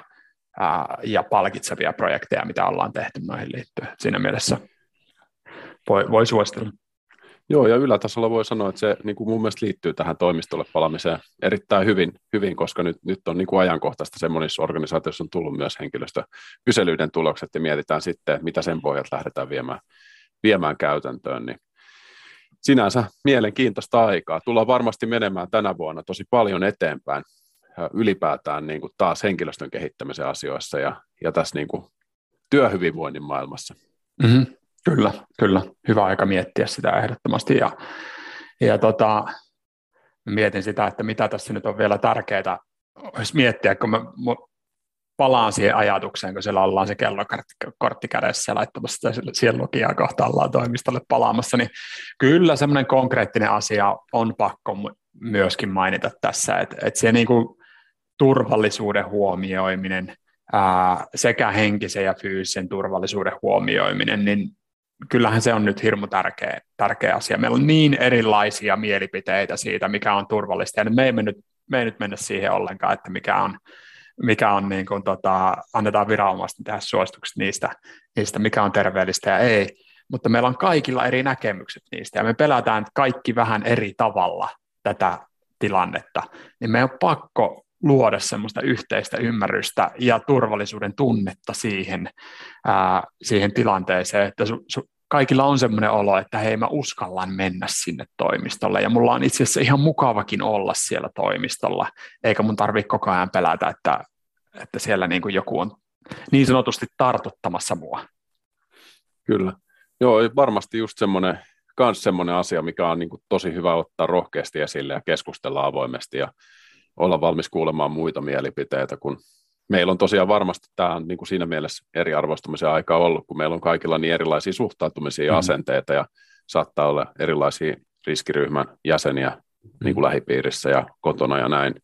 S3: ää, ja palkitsevia projekteja, mitä ollaan tehty noihin liittyen. Siinä mielessä voi, voi suositella.
S2: Joo, ja ylätasolla voi sanoa, että se niin kuin mun mielestä liittyy tähän toimistolle palamiseen erittäin hyvin, hyvin koska nyt, nyt on niin kuin ajankohtaista se monissa organisaatioissa on tullut myös henkilöstökyselyiden tulokset ja mietitään sitten, mitä sen pohjalta lähdetään viemään, viemään käytäntöön, niin sinänsä mielenkiintoista aikaa. Tullaan varmasti menemään tänä vuonna tosi paljon eteenpäin ylipäätään niin kuin taas henkilöstön kehittämisen asioissa ja, ja tässä niin kuin työhyvinvoinnin maailmassa.
S3: Mm-hmm. Kyllä, kyllä. Hyvä aika miettiä sitä ehdottomasti. Ja, ja tota, mietin sitä, että mitä tässä nyt on vielä tärkeää olisi miettiä, kun mä palaan siihen ajatukseen, kun siellä ollaan se kellokortti kädessä ja laittamassa sitä siihen lukia kohta ollaan toimistolle palaamassa, niin kyllä semmoinen konkreettinen asia on pakko myöskin mainita tässä, että, että se niin kuin turvallisuuden huomioiminen ää, sekä henkisen ja fyysisen turvallisuuden huomioiminen, niin kyllähän se on nyt hirmu tärkeä, tärkeä asia. Meillä on niin erilaisia mielipiteitä siitä, mikä on turvallista, ja me ei, nyt, me ei nyt mennä siihen ollenkaan, että mikä on, mikä on niin kuin, tota, annetaan viranomaisten tehdä suositukset niistä, niistä, mikä on terveellistä ja ei, mutta meillä on kaikilla eri näkemykset niistä, ja me pelätään kaikki vähän eri tavalla tätä tilannetta, niin meidän on pakko luoda semmoista yhteistä ymmärrystä ja turvallisuuden tunnetta siihen, ää, siihen tilanteeseen, että su, su, kaikilla on semmoinen olo, että hei mä uskallan mennä sinne toimistolle ja mulla on itse asiassa ihan mukavakin olla siellä toimistolla, eikä mun tarvitse koko ajan pelätä, että, että siellä niin kuin joku on niin sanotusti tartuttamassa mua.
S2: Kyllä. Joo, varmasti just semmoinen, kans semmoinen asia, mikä on niin kuin tosi hyvä ottaa rohkeasti esille ja keskustella avoimesti ja olla valmis kuulemaan muita mielipiteitä, kun meillä on tosiaan varmasti tämä on niin kuin siinä mielessä eriarvoistumisen aika ollut, kun meillä on kaikilla niin erilaisia suhtautumisia ja mm. asenteita ja saattaa olla erilaisia riskiryhmän jäseniä mm. niin kuin lähipiirissä ja kotona ja näin,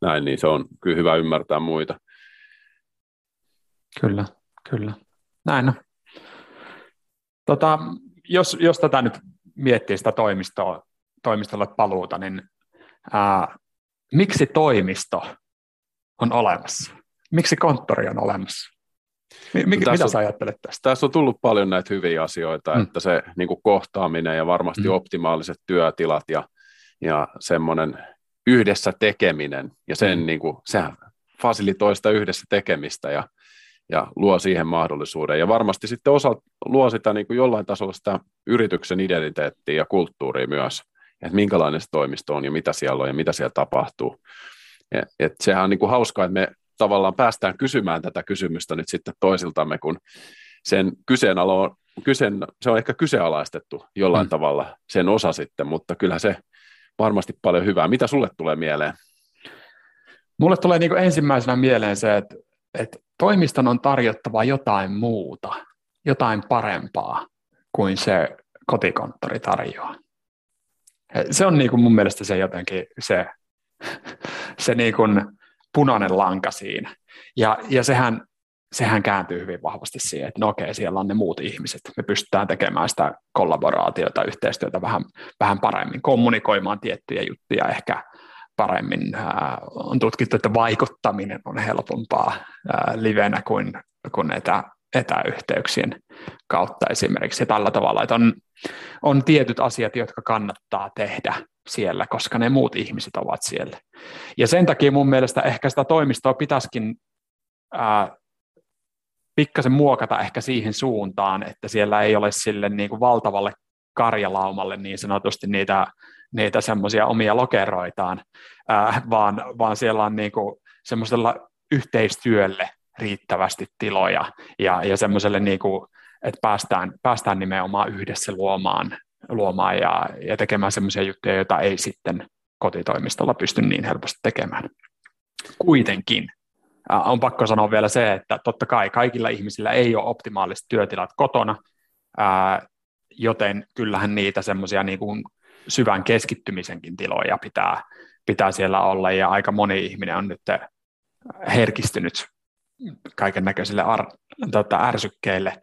S2: näin, niin se on kyllä hyvä ymmärtää muita.
S3: Kyllä, kyllä. Näin on. Tota, jos, jos tätä nyt miettii sitä toimistoa, toimistolle paluuta, niin ää, miksi toimisto on olemassa? Miksi konttori on olemassa? M- no mitä on, sä ajattelet tästä?
S2: Tässä on tullut paljon näitä hyviä asioita, mm. että se niin kuin kohtaaminen ja varmasti mm. optimaaliset työtilat ja, ja semmoinen yhdessä tekeminen ja sen mm. niin kuin, sehän fasilitoi sitä yhdessä tekemistä ja, ja luo siihen mahdollisuuden. Ja varmasti sitten osa luo sitä niin kuin jollain tasolla sitä yrityksen identiteettiä ja kulttuuria myös että minkälainen se toimisto on ja mitä siellä on ja mitä siellä tapahtuu. Et, et sehän on niin kuin hauskaa, että me tavallaan päästään kysymään tätä kysymystä nyt sitten toisiltamme, kun sen kyseenalo, kyseen, se on ehkä kyseenalaistettu jollain mm. tavalla sen osa sitten, mutta kyllä se varmasti paljon hyvää. Mitä sulle tulee mieleen?
S3: Mulle tulee niin ensimmäisenä mieleen se, että, että toimiston on tarjottava jotain muuta, jotain parempaa kuin se kotikonttori tarjoaa. Se on niin kuin mun mielestä se jotenkin se, se niin kuin punainen lanka siinä. Ja, ja sehän, sehän kääntyy hyvin vahvasti siihen, että no okei, siellä on ne muut ihmiset. Me pystytään tekemään sitä kollaboraatiota, yhteistyötä vähän, vähän paremmin, kommunikoimaan tiettyjä juttuja ehkä paremmin. on tutkittu, että vaikuttaminen on helpompaa livenä kuin, kuin etä, etäyhteyksien kautta esimerkiksi. Ja tällä tavalla, että on, on tietyt asiat, jotka kannattaa tehdä siellä, koska ne muut ihmiset ovat siellä. Ja sen takia mun mielestä ehkä sitä toimistoa pitäisikin ää, pikkasen muokata ehkä siihen suuntaan, että siellä ei ole sille niin kuin valtavalle karjalaumalle niin sanotusti niitä, niitä semmoisia omia lokeroitaan, ää, vaan, vaan siellä on niin kuin semmoisella yhteistyölle riittävästi tiloja ja, ja semmoiselle, niin kuin, että päästään, päästään nimenomaan yhdessä luomaan, luomaan ja, ja tekemään semmoisia juttuja, joita ei sitten kotitoimistolla pysty niin helposti tekemään. Kuitenkin on pakko sanoa vielä se, että totta kai kaikilla ihmisillä ei ole optimaaliset työtilat kotona, joten kyllähän niitä semmoisia niin syvän keskittymisenkin tiloja pitää, pitää siellä olla, ja aika moni ihminen on nyt herkistynyt kaiken näköisille ar, tota, ärsykkeille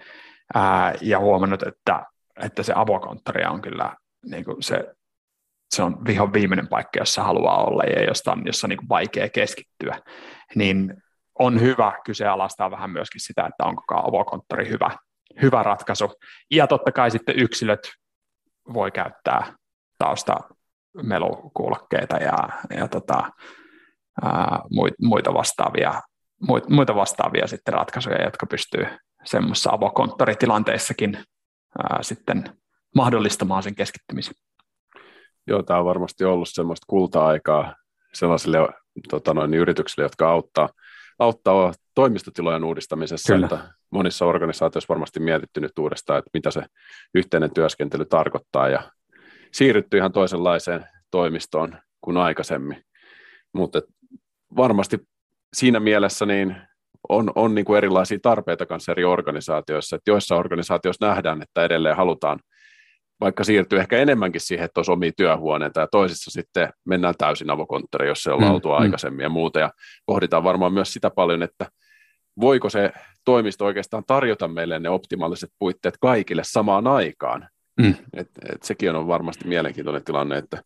S3: ää, ja huomannut, että, että se avokonttori on kyllä niin kuin se, se on vihon viimeinen paikka, jossa haluaa olla ja josta on, jossa on niin kuin vaikea keskittyä, niin on hyvä kyseenalaistaa vähän myöskin sitä, että onko avokonttori hyvä, hyvä ratkaisu. Ja totta kai sitten yksilöt voi käyttää tausta melukuulokkeita ja, ja tota, ää, muita vastaavia muita vastaavia sitten ratkaisuja, jotka pystyy semmoisessa avokonttoritilanteissakin ää, sitten mahdollistamaan sen keskittymisen.
S2: Joo, tämä on varmasti ollut semmoista kulta-aikaa sellaisille tota noin, yrityksille, jotka auttaa, auttaa toimistotilojen uudistamisessa. Kyllä. Että monissa organisaatioissa varmasti mietitty nyt uudestaan, että mitä se yhteinen työskentely tarkoittaa ja siirrytty ihan toisenlaiseen toimistoon kuin aikaisemmin. Mutta varmasti siinä mielessä niin on, on niin kuin erilaisia tarpeita kanssa eri organisaatioissa, että joissa organisaatioissa nähdään, että edelleen halutaan vaikka siirtyy ehkä enemmänkin siihen, että olisi omia työhuoneita, ja toisissa sitten mennään täysin avokonttori, jos se ollaan mm, oltu mm. aikaisemmin ja muuta, ja pohditaan varmaan myös sitä paljon, että voiko se toimisto oikeastaan tarjota meille ne optimaaliset puitteet kaikille samaan aikaan. Mm. Et, et sekin on varmasti mielenkiintoinen tilanne, että,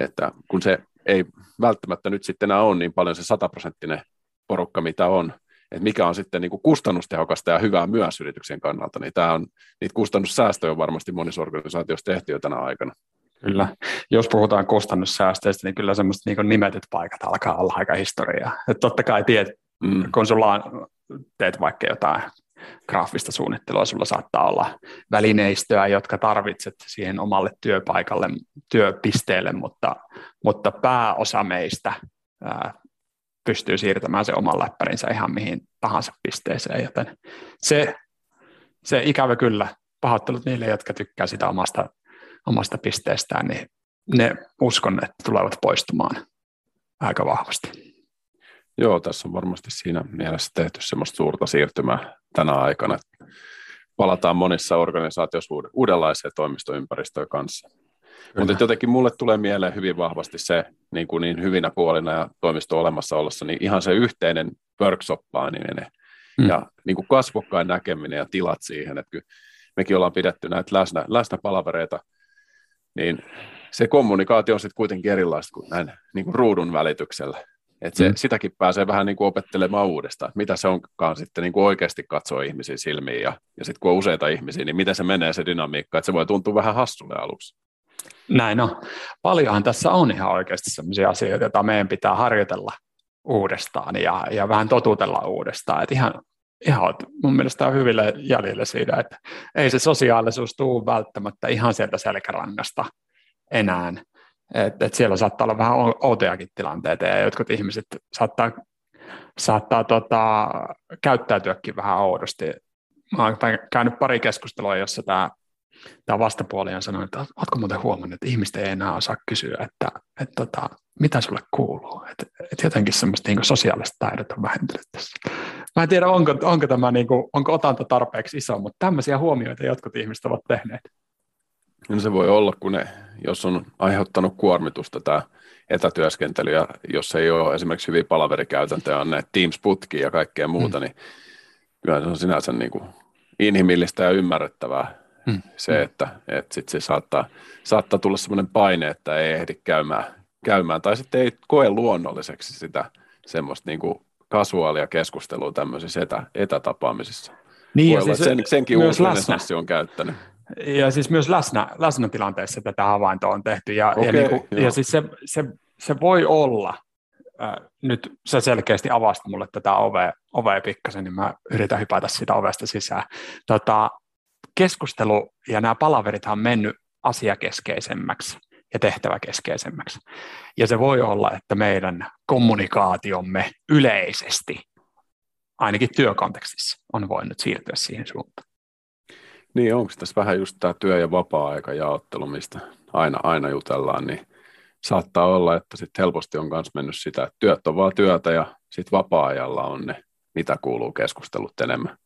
S2: että kun se ei välttämättä nyt sitten enää ole niin paljon se sataprosenttinen porukka, mitä on, että mikä on sitten niin kuin kustannustehokasta ja hyvää myös yrityksen kannalta, niin tämä on, niitä kustannussäästöjä on varmasti monissa organisaatioissa tehty jo tänä aikana.
S3: Kyllä. Jos puhutaan kustannussäästöistä, niin kyllä semmoiset niin nimetyt paikat alkaa olla aika historiaa. Totta kai tiedät, mm. kun sulla teet vaikka jotain graafista suunnittelua, sulla saattaa olla välineistöä, jotka tarvitset siihen omalle työpaikalle, työpisteelle, mutta, mutta pääosa meistä ää, pystyy siirtämään se oman läppärinsä ihan mihin tahansa pisteeseen, joten se, se ikävä kyllä, pahoittelut niille, jotka tykkää sitä omasta, omasta pisteestään, niin ne uskon, että tulevat poistumaan aika vahvasti.
S2: Joo, tässä on varmasti siinä mielessä tehty semmoista suurta siirtymää tänä aikana. Palataan monissa organisaatioissa uudenlaiseen toimistoympäristöön kanssa. Mutta jotenkin mulle tulee mieleen hyvin vahvasti se niin, kuin niin hyvinä puolina ja toimisto olemassa ollessa, niin ihan se yhteinen workshoppaaminen mm. ja niin kuin kasvokkain näkeminen ja tilat siihen, että kyllä mekin ollaan pidetty näitä läsnä, läsnäpalavereita, niin se kommunikaatio on sitten kuitenkin erilaista kuin näin niin kuin ruudun välityksellä. Et se, mm. Sitäkin pääsee vähän niin kuin opettelemaan uudestaan, että mitä se onkaan sitten niin kuin oikeasti katsoa ihmisiin silmiin ja, ja sitten kun on useita ihmisiä, niin miten se menee se dynamiikka, että se voi tuntua vähän hassulle aluksi.
S3: Näin on. Paljonhan tässä on ihan oikeasti sellaisia asioita, joita meidän pitää harjoitella uudestaan ja, ja vähän totutella uudestaan. Et ihan, ihan mun mielestä on hyville jäljille siitä, että ei se sosiaalisuus tule välttämättä ihan sieltä selkärangasta enää, et, et siellä saattaa olla vähän outojakin tilanteita ja jotkut ihmiset saattaa, saattaa tota, käyttäytyäkin vähän oudosti. Mä oon käynyt pari keskustelua, jossa tämä tämä vastapuoli on sanonut, että oletko muuten huomannut, että ihmiset ei enää osaa kysyä, että, että tota, mitä sulle kuuluu. Että, että jotenkin semmoista niin sosiaalista taidot on vähentynyt tässä. Mä en tiedä, onko, onko, tämä, niin kuin, onko otanta tarpeeksi iso, mutta tämmöisiä huomioita jotkut ihmiset ovat tehneet.
S2: No se voi olla, kun ne, jos on aiheuttanut kuormitusta tämä etätyöskentely, ja jos ei ole esimerkiksi hyviä palaverikäytäntöjä, on näitä Teams-putkia ja kaikkea muuta, mm. niin kyllä se on sinänsä niin kuin inhimillistä ja ymmärrettävää mm. se, että, että sit se saattaa, saattaa tulla sellainen paine, että ei ehdi käymään, käymään tai sitten ei koe luonnolliseksi sitä semmoista niin kuin kasuaalia keskustelua tämmöisissä etä, etätapaamisissa. Niin, Voi ja siis sen, senkin uusi on käyttänyt.
S3: Ja siis myös läsnä, läsnä tilanteessa tätä havaintoa on tehty. Ja, okay, ja, niin kuin, ja siis se, se, se voi olla, äh, nyt se selkeästi avasti mulle tätä ovea, ovea pikkasen, niin mä yritän hypätä sitä ovesta sisään. Tota, keskustelu ja nämä palaverit on mennyt asiakeskeisemmäksi ja tehtäväkeskeisemmäksi. Ja se voi olla, että meidän kommunikaatiomme yleisesti, ainakin työkontekstissa, on voinut siirtyä siihen suuntaan.
S2: Niin, onko tässä vähän just tämä työ- ja vapaa-aika jaottelu, mistä aina, aina jutellaan, niin saattaa olla, että sitten helposti on myös mennyt sitä, että työt on vaan työtä ja sitten vapaa-ajalla on ne, mitä kuuluu keskustelut enemmän.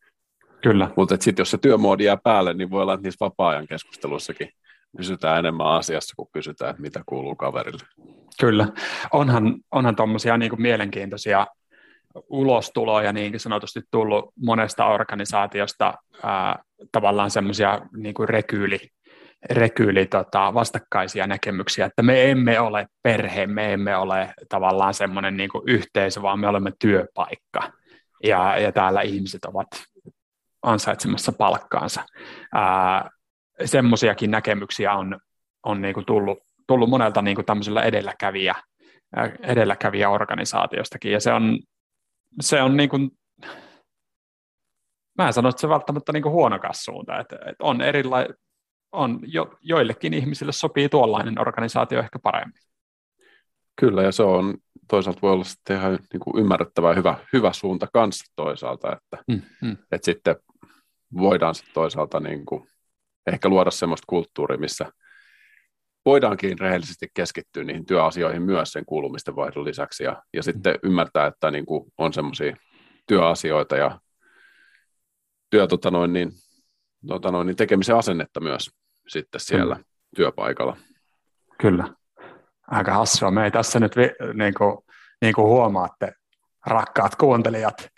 S3: Kyllä.
S2: Mutta sitten jos se työmoodi jää päälle, niin voi olla, että niissä vapaa-ajan keskusteluissakin pysytään enemmän asiassa, kun kysytään, että mitä kuuluu kaverille.
S3: Kyllä. Onhan, onhan tuommoisia niin mielenkiintoisia ulostuloja niin sanotusti tullut monesta organisaatiosta ää, tavallaan semmoisia niin rekyyli, rekyyli tota, vastakkaisia näkemyksiä, että me emme ole perhe, me emme ole tavallaan semmoinen niin yhteisö, vaan me olemme työpaikka ja, ja täällä ihmiset ovat ansaitsemassa palkkaansa. semmoisiakin näkemyksiä on, on niin kuin tullut, tullut monelta niin kuin edelläkävijä, edelläkävijä organisaatiostakin, ja se on, se on niin kuin, mä en sano, että se välttämättä niin kuin huonokas suunta, että, että on erila- on jo, joillekin ihmisille sopii tuollainen organisaatio ehkä paremmin.
S2: Kyllä, ja se on toisaalta voi olla sitten ihan niin kuin ymmärrettävä hyvä, hyvä suunta kanssa toisaalta, että, mm, mm. että sitten voidaan sitten toisaalta niin kuin ehkä luoda sellaista kulttuuria, missä voidaankin rehellisesti keskittyä niihin työasioihin myös sen kuulumisten vaihdon lisäksi ja, ja sitten mm. ymmärtää, että niin kuin on semmoisia työasioita ja työ, tota noin, niin, tota noin, niin tekemisen asennetta myös sitten siellä mm. työpaikalla.
S3: Kyllä aika hassua. Me ei tässä nyt, vi, niin, kuin, niin kuin huomaatte, rakkaat kuuntelijat,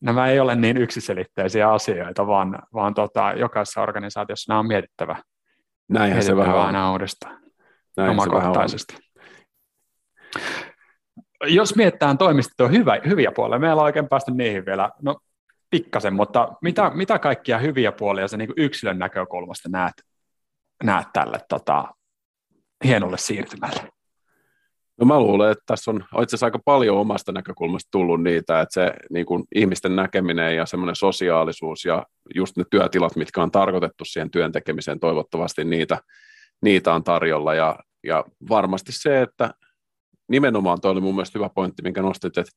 S3: nämä ei ole niin yksiselitteisiä asioita, vaan, vaan tota, jokaisessa organisaatiossa nämä on mietittävä.
S2: Näinhän se vähän
S3: aina uudestaan, Näin omakohtaisesti. Jos mietitään toimistoa hyvä, hyviä puolia, meillä on oikein päästy niihin vielä, no pikkasen, mutta mitä, mitä kaikkia hyviä puolia sä niin yksilön näkökulmasta näet, näet tälle tota, hienolle siirtymälle?
S2: No mä luulen, että tässä on itse asiassa aika paljon omasta näkökulmasta tullut niitä, että se niin kuin ihmisten näkeminen ja semmoinen sosiaalisuus ja just ne työtilat, mitkä on tarkoitettu siihen työn tekemiseen, toivottavasti niitä, niitä on tarjolla ja, ja varmasti se, että nimenomaan toi oli mun mielestä hyvä pointti, minkä nostit, että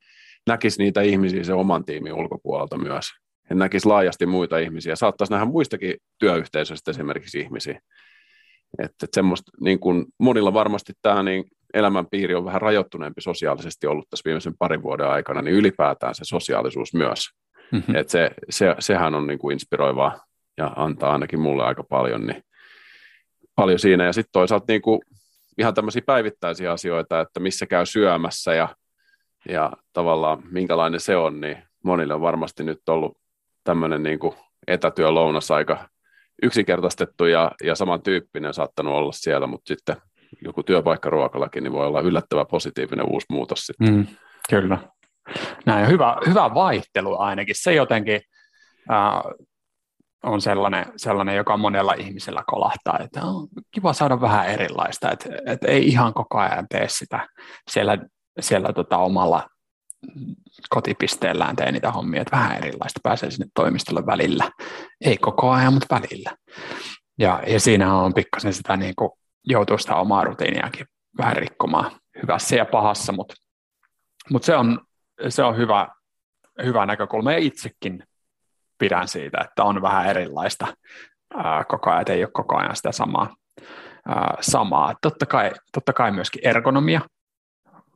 S2: näkisi niitä ihmisiä se oman tiimin ulkopuolelta myös. Että näkisi laajasti muita ihmisiä. Saattaisi nähdä muistakin työyhteisöistä esimerkiksi ihmisiä. Että, että semmoista, niin kuin monilla varmasti tämä niin elämänpiiri on vähän rajoittuneempi sosiaalisesti ollut tässä viimeisen parin vuoden aikana, niin ylipäätään se sosiaalisuus myös. Mm-hmm. Et se, se, sehän on niin kuin inspiroivaa ja antaa ainakin mulle aika paljon, niin paljon siinä. Ja sitten toisaalta niin kuin ihan tämmöisiä päivittäisiä asioita, että missä käy syömässä ja, ja tavallaan minkälainen se on, niin monille on varmasti nyt ollut tämmöinen niin kuin etätyölounas aika yksinkertaistettu ja, ja samantyyppinen saattanut olla siellä, mutta sitten joku työpaikkaruokalakin, niin voi olla yllättävän positiivinen uusi muutos sitten. Mm,
S3: kyllä. Näin, hyvä, hyvä vaihtelu ainakin. Se jotenkin äh, on sellainen, sellainen, joka monella ihmisellä kolahtaa, että on kiva saada vähän erilaista, että, että ei ihan koko ajan tee sitä siellä, siellä tota omalla kotipisteellään tee niitä hommia, että vähän erilaista, pääsee sinne toimistolle välillä. Ei koko ajan, mutta välillä. Ja, ja siinä on pikkasen sitä niin kuin joutuu sitä omaa rutiiniakin vähän rikkomaan hyvässä ja pahassa, mutta, mutta se, on, se on hyvä, hyvä näkökulma ja itsekin pidän siitä, että on vähän erilaista ää, koko ajan, että ei ole koko ajan sitä samaa. Ää, samaa. Totta, kai, totta kai myöskin ergonomia.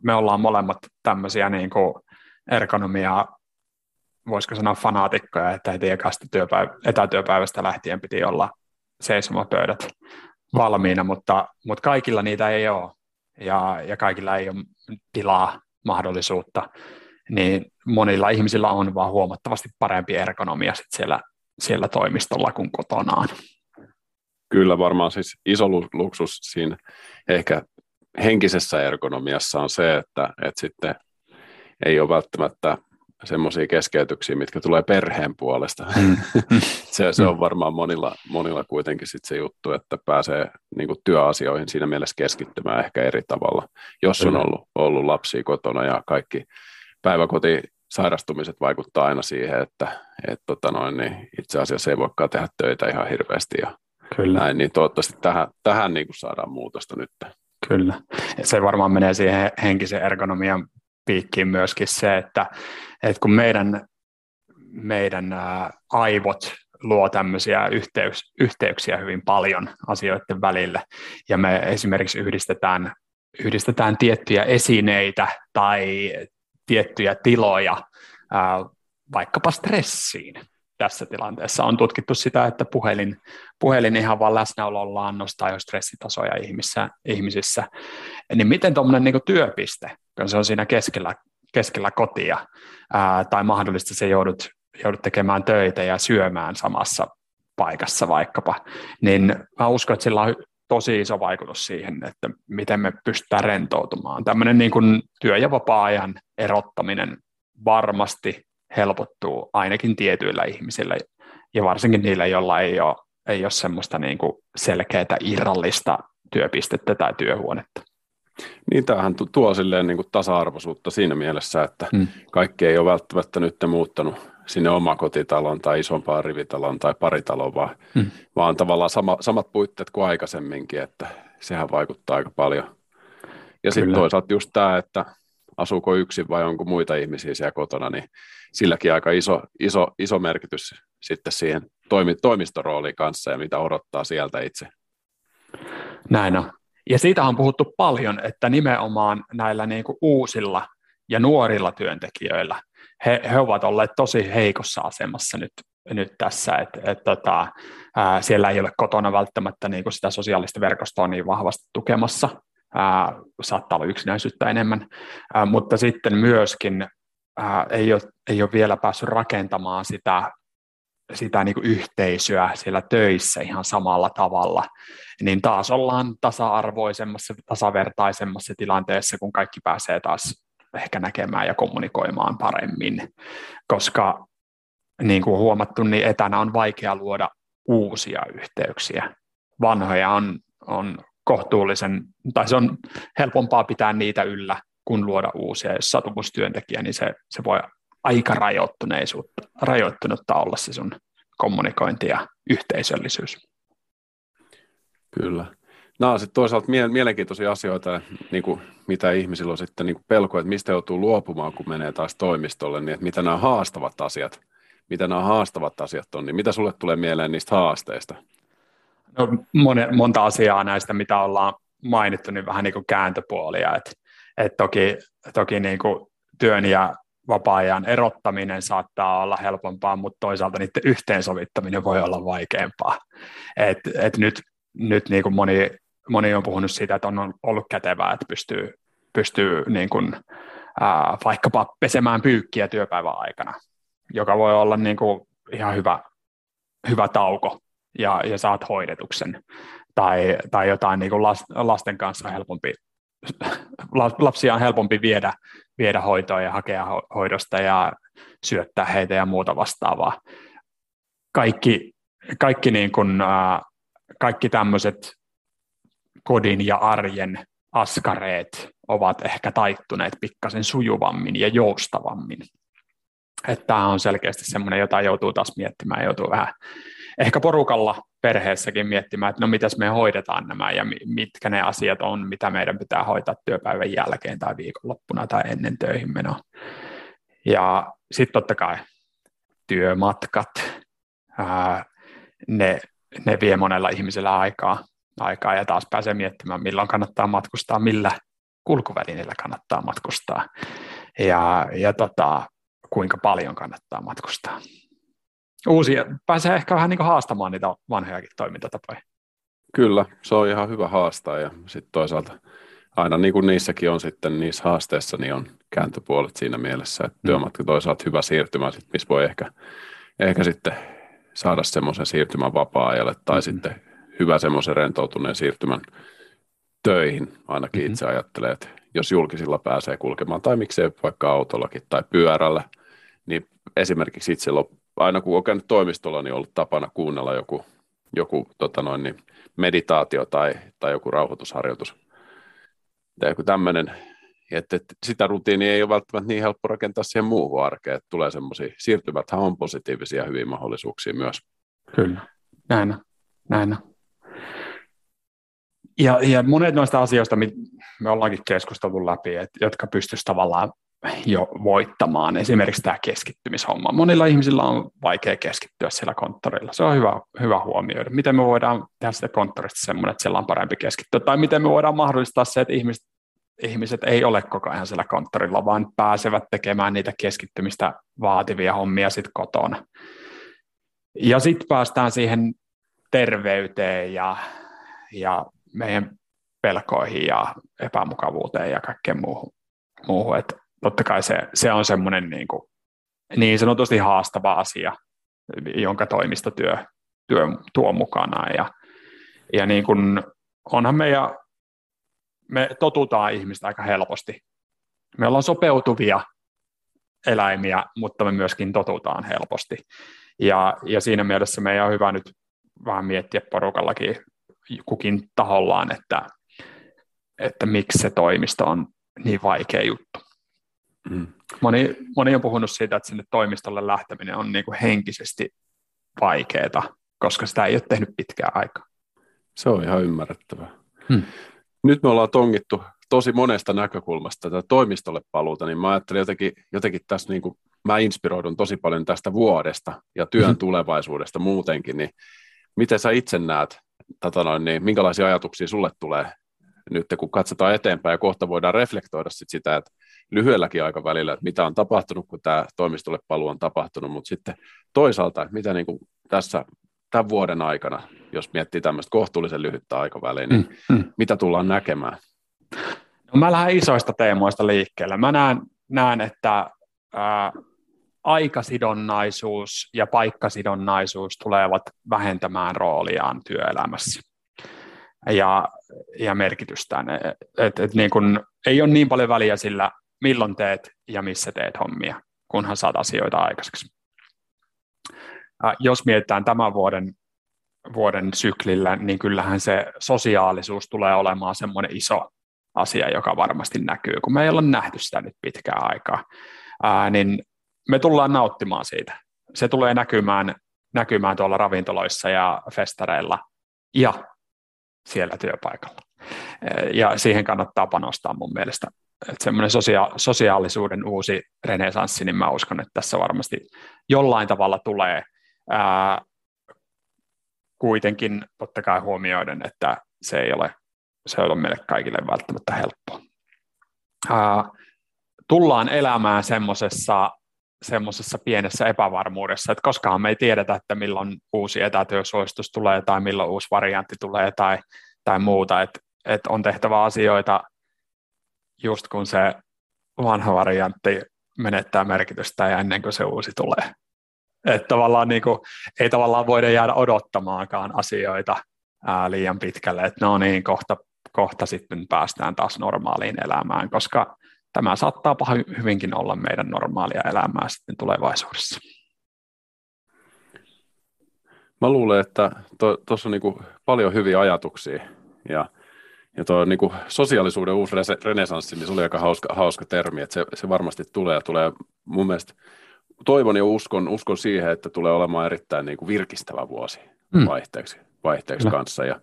S3: Me ollaan molemmat tämmöisiä niin kuin ergonomia, voisiko sanoa fanaatikkoja, että heti ekasta työpäivä, etätyöpäivästä lähtien piti olla seisomapöydät valmiina, mutta, mutta kaikilla niitä ei ole ja, ja kaikilla ei ole tilaa, mahdollisuutta, niin monilla ihmisillä on vaan huomattavasti parempi ergonomia sit siellä, siellä toimistolla kuin kotonaan.
S2: Kyllä varmaan siis iso luksus siinä ehkä henkisessä ergonomiassa on se, että, että sitten ei ole välttämättä semmoisia keskeytyksiä, mitkä tulee perheen puolesta. Mm. se, se on mm. varmaan monilla, monilla kuitenkin sit se juttu, että pääsee niin kuin työasioihin siinä mielessä keskittymään ehkä eri tavalla, jos on ollut, ollut lapsia kotona ja kaikki päiväkoti sairastumiset vaikuttaa aina siihen, että et, tota noin, niin itse asiassa ei voikaan tehdä töitä ihan hirveästi ja Kyllä. näin, niin toivottavasti tähän, tähän niin kuin saadaan muutosta nyt.
S3: Kyllä. Se varmaan menee siihen henkisen ergonomian piikkiin myöskin se, että, että kun meidän, meidän aivot luo tämmöisiä yhteys, yhteyksiä hyvin paljon asioiden välillä, ja me esimerkiksi yhdistetään, yhdistetään tiettyjä esineitä tai tiettyjä tiloja vaikkapa stressiin, tässä tilanteessa. On tutkittu sitä, että puhelin, puhelin ihan vaan läsnäolollaan nostaa jo stressitasoja ihmisissä, ihmisissä. Niin miten tuommoinen niin työpiste, kun se on siinä keskellä, keskellä kotia, ää, tai mahdollisesti se joudut, joudut tekemään töitä ja syömään samassa paikassa vaikkapa, niin mä uskon, että sillä on tosi iso vaikutus siihen, että miten me pystytään rentoutumaan. Tämmöinen niin kuin työ- ja vapaa-ajan erottaminen varmasti helpottuu ainakin tietyillä ihmisillä ja varsinkin niillä, joilla ei ole, ei ole semmoista niin kuin selkeää irrallista työpistettä tai työhuonetta.
S2: Niin, tämähän tuo silleen niin kuin tasa-arvoisuutta siinä mielessä, että hmm. kaikki ei ole välttämättä nyt muuttanut sinne omakotitaloon tai isompaan rivitaloon tai paritaloon, vaan, hmm. vaan tavallaan sama, samat puitteet kuin aikaisemminkin, että sehän vaikuttaa aika paljon. Ja sitten toisaalta just tämä, että asuuko yksin vai onko muita ihmisiä siellä kotona, niin silläkin aika iso, iso, iso merkitys sitten siihen toimi, toimistorooliin kanssa ja mitä odottaa sieltä itse.
S3: Näin on. Ja siitä on puhuttu paljon, että nimenomaan näillä niin kuin uusilla ja nuorilla työntekijöillä, he, he ovat olleet tosi heikossa asemassa nyt, nyt tässä, että et, tota, siellä ei ole kotona välttämättä niin sitä sosiaalista verkostoa niin vahvasti tukemassa, ää, saattaa olla yksinäisyyttä enemmän, ää, mutta sitten myöskin ää, ei, ole, ei ole vielä päässyt rakentamaan sitä, sitä niin kuin yhteisöä siellä töissä ihan samalla tavalla, niin taas ollaan tasa-arvoisemmassa, tasavertaisemmassa tilanteessa, kun kaikki pääsee taas ehkä näkemään ja kommunikoimaan paremmin, koska niin kuin huomattu, niin etänä on vaikea luoda uusia yhteyksiä. Vanhoja on, on kohtuullisen, tai se on helpompaa pitää niitä yllä, kun luoda uusia. Jos sä työntekijä, niin se, se voi aika rajoittuneisuutta, rajoittunutta olla se sun kommunikointi ja yhteisöllisyys.
S2: Kyllä. Nämä on sitten toisaalta mielenkiintoisia asioita, niin kuin mitä ihmisillä on sitten niin kuin pelko, että mistä joutuu luopumaan, kun menee taas toimistolle, niin että mitä nämä haastavat asiat, mitä nämä haastavat asiat on, niin mitä sulle tulee mieleen niistä haasteista?
S3: No, monta asiaa näistä, mitä ollaan mainittu, niin vähän niin kuin kääntöpuolia, että et toki, toki niin kuin työn ja vapaa-ajan erottaminen saattaa olla helpompaa, mutta toisaalta niiden yhteensovittaminen voi olla vaikeampaa. Et, et nyt nyt niin kuin moni, moni on puhunut siitä, että on ollut kätevää, että pystyy, pystyy niin kuin, ää, vaikkapa pesemään pyykkiä työpäivän aikana, joka voi olla niin kuin ihan hyvä, hyvä tauko ja, ja saat hoidetuksen. Tai, tai jotain niin kuin lasten kanssa helpompi, lapsia on helpompi viedä, viedä hoitoa ja hakea hoidosta ja syöttää heitä ja muuta vastaavaa. Kaikki, kaikki niin kuin, kaikki tämmöiset kodin ja arjen askareet ovat ehkä taittuneet pikkasen sujuvammin ja joustavammin. Että tämä on selkeästi semmoinen, jota joutuu taas miettimään, joutuu vähän ehkä porukalla perheessäkin miettimään, että no mitäs me hoidetaan nämä ja mitkä ne asiat on, mitä meidän pitää hoitaa työpäivän jälkeen tai viikonloppuna tai ennen töihin menoa. Ja sitten totta kai työmatkat, ää, ne ne vie monella ihmisellä aikaa, aikaa ja taas pääsee miettimään, milloin kannattaa matkustaa, millä kulkuvälineillä kannattaa matkustaa ja, ja tota, kuinka paljon kannattaa matkustaa. Uusia, pääsee ehkä vähän niin haastamaan niitä vanhojakin toimintatapoja.
S2: Kyllä, se on ihan hyvä haastaa ja sitten toisaalta aina niin kuin niissäkin on sitten niissä haasteissa, niin on kääntöpuolet siinä mielessä, että mm. työmatka toisaalta hyvä siirtymä, missä voi ehkä, ehkä sitten saada semmoisen siirtymän vapaa-ajalle tai mm-hmm. sitten hyvä semmoisen rentoutuneen siirtymän töihin, ainakin mm-hmm. itse ajattelee, että jos julkisilla pääsee kulkemaan tai miksei vaikka autollakin tai pyörällä, niin esimerkiksi itse aina kun on käynyt toimistolla, niin on ollut tapana kuunnella joku, joku tota noin, niin meditaatio tai, tai joku rauhoitusharjoitus tai joku tämmöinen että, että sitä rutiinia ei ole välttämättä niin helppo rakentaa siihen muuhun arkeen, että tulee semmoisia, siirtymäthän on positiivisia hyviä mahdollisuuksia myös.
S3: Kyllä, näin on. Ja, ja monet noista asioista me ollaankin keskusteltu läpi, että, jotka pystyisivät tavallaan jo voittamaan. Esimerkiksi tämä keskittymishomma. Monilla ihmisillä on vaikea keskittyä siellä konttorilla. Se on hyvä, hyvä huomioida. Miten me voidaan tehdä sitä konttorista semmoinen, että siellä on parempi keskittyä, tai miten me voidaan mahdollistaa se, että ihmiset ihmiset ei ole koko ajan siellä konttorilla, vaan pääsevät tekemään niitä keskittymistä vaativia hommia sitten kotona. Ja sitten päästään siihen terveyteen ja, ja meidän pelkoihin ja epämukavuuteen ja kaikkeen muuhun. muuhun. Et totta kai se, se on semmoinen niin, niin sanotusti haastava asia, jonka toimistotyö työ tuo mukanaan. Ja, ja niin kuin, onhan meidän, me totutaan ihmistä aika helposti. Me ollaan sopeutuvia eläimiä, mutta me myöskin totutaan helposti. Ja, ja siinä mielessä meidän on hyvä nyt vähän miettiä porukallakin kukin tahollaan, että, että miksi se toimisto on niin vaikea juttu. Mm. Moni, moni on puhunut siitä, että sinne toimistolle lähteminen on niin kuin henkisesti vaikeaa, koska sitä ei ole tehnyt pitkään aikaa.
S2: Se on ihan ymmärrettävää. Hmm. Nyt me ollaan tongittu tosi monesta näkökulmasta tätä toimistolle paluuta, niin mä ajattelin jotenkin, jotenkin tässä, niin kuin, mä inspiroidun tosi paljon tästä vuodesta ja työn hmm. tulevaisuudesta muutenkin, niin miten sä itse näet, tota noin, niin minkälaisia ajatuksia sulle tulee nyt, kun katsotaan eteenpäin ja kohta voidaan reflektoida sit sitä, että lyhyelläkin aikavälillä, että mitä on tapahtunut, kun tämä toimistolle paluu on tapahtunut, mutta sitten toisaalta, että mitä niin kuin tässä tämän vuoden aikana, jos miettii tämmöistä kohtuullisen lyhyttä aikaväliä, niin mm, mm. mitä tullaan näkemään?
S3: No mä lähden isoista teemoista liikkeelle. Mä näen, näen että ää, aikasidonnaisuus ja paikkasidonnaisuus tulevat vähentämään rooliaan työelämässä ja, ja merkitystään. Et, et niin kun, ei ole niin paljon väliä sillä, milloin teet ja missä teet hommia, kunhan saat asioita aikaiseksi. Jos mietitään tämän vuoden, vuoden syklillä, niin kyllähän se sosiaalisuus tulee olemaan semmoinen iso asia, joka varmasti näkyy, kun me ei olla nähty sitä nyt pitkään aikaa, ää, niin me tullaan nauttimaan siitä. Se tulee näkymään, näkymään tuolla ravintoloissa ja festareilla ja siellä työpaikalla. Ja siihen kannattaa panostaa mun mielestä. Että semmoinen sosia- sosiaalisuuden uusi renesanssi, niin mä uskon, että tässä varmasti jollain tavalla tulee ää, kuitenkin totta kai huomioiden, että se ei ole, se ei ole meille kaikille välttämättä helppoa. Ää, tullaan elämään semmoisessa semmoisessa pienessä epävarmuudessa, että koskaan me ei tiedetä, että milloin uusi etätyösuositus tulee tai milloin uusi variantti tulee tai, tai muuta, että, että on tehtävä asioita just kun se vanha variantti menettää merkitystä ja ennen kuin se uusi tulee. Että tavallaan niin kuin, ei tavallaan voida jäädä odottamaankaan asioita ää, liian pitkälle, että no niin, kohta, kohta sitten päästään taas normaaliin elämään, koska tämä saattaa hyvinkin olla meidän normaalia elämää sitten tulevaisuudessa.
S2: Mä luulen, että tuossa to, on niinku paljon hyviä ajatuksia ja, ja tuo niinku sosiaalisuuden uusi renesanssi, niin se oli aika hauska, hauska termi, että se, se varmasti tulee ja tulee mun mielestä toivon ja uskon, uskon siihen, että tulee olemaan erittäin niin kuin virkistävä vuosi mm. vaihteeksi, vaihteeksi kanssa. Ja,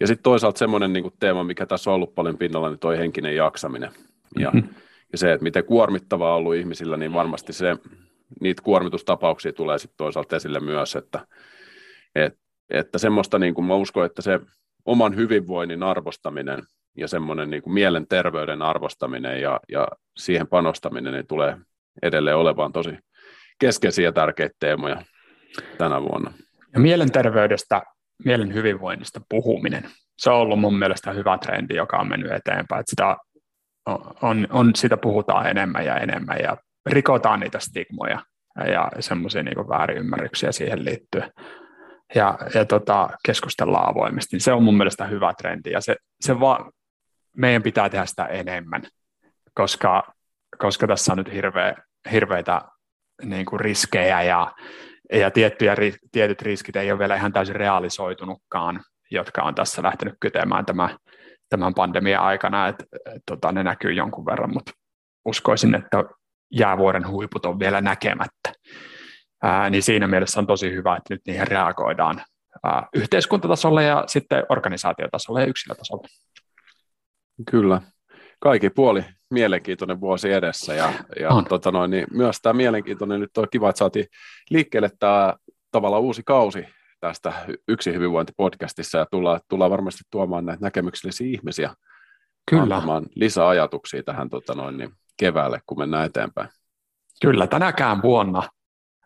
S2: ja sitten toisaalta semmoinen niin teema, mikä tässä on ollut paljon pinnalla, niin toi henkinen jaksaminen. Ja, mm-hmm. Ja se, että miten kuormittavaa on ollut ihmisillä, niin varmasti se, niitä kuormitustapauksia tulee sitten toisaalta esille myös, että, et, että semmoista, niin kuin mä uskon, että se oman hyvinvoinnin arvostaminen ja semmoinen niin kuin mielenterveyden arvostaminen ja, ja siihen panostaminen niin tulee edelleen olemaan tosi, keskeisiä tärkeitä teemoja tänä vuonna.
S3: Ja mielenterveydestä, mielen hyvinvoinnista puhuminen, se on ollut mun mielestä hyvä trendi, joka on mennyt eteenpäin. Että sitä, on, on, sitä puhutaan enemmän ja enemmän ja rikotaan niitä stigmoja ja semmoisia niin väärinymmärryksiä siihen liittyen. Ja, ja tota, keskustellaan avoimesti. Se on mun mielestä hyvä trendi ja se, se va, meidän pitää tehdä sitä enemmän, koska, koska tässä on nyt hirveä, hirveitä niin kuin riskejä ja, ja tiettyjä, tietyt riskit ei ole vielä ihan täysin realisoitunutkaan, jotka on tässä lähtenyt kytemään tämä, tämän pandemian aikana, että et, tota, ne näkyy jonkun verran, mutta uskoisin, että jäävuoren huiput on vielä näkemättä. Ää, niin siinä mielessä on tosi hyvä, että nyt niihin reagoidaan ää, yhteiskuntatasolla ja sitten organisaatiotasolla ja yksilötasolla.
S2: Kyllä, kaikki puoli mielenkiintoinen vuosi edessä ja, ja tota noin, niin myös tämä mielenkiintoinen, nyt on kiva, että saatiin liikkeelle tämä tavallaan uusi kausi tästä Yksi hyvinvointipodcastissa ja tullaan, tullaan varmasti tuomaan näitä näkemyksellisiä ihmisiä Kyllä. antamaan lisäajatuksia tähän tota noin, niin keväälle, kun mennään eteenpäin.
S3: Kyllä, tänäkään vuonna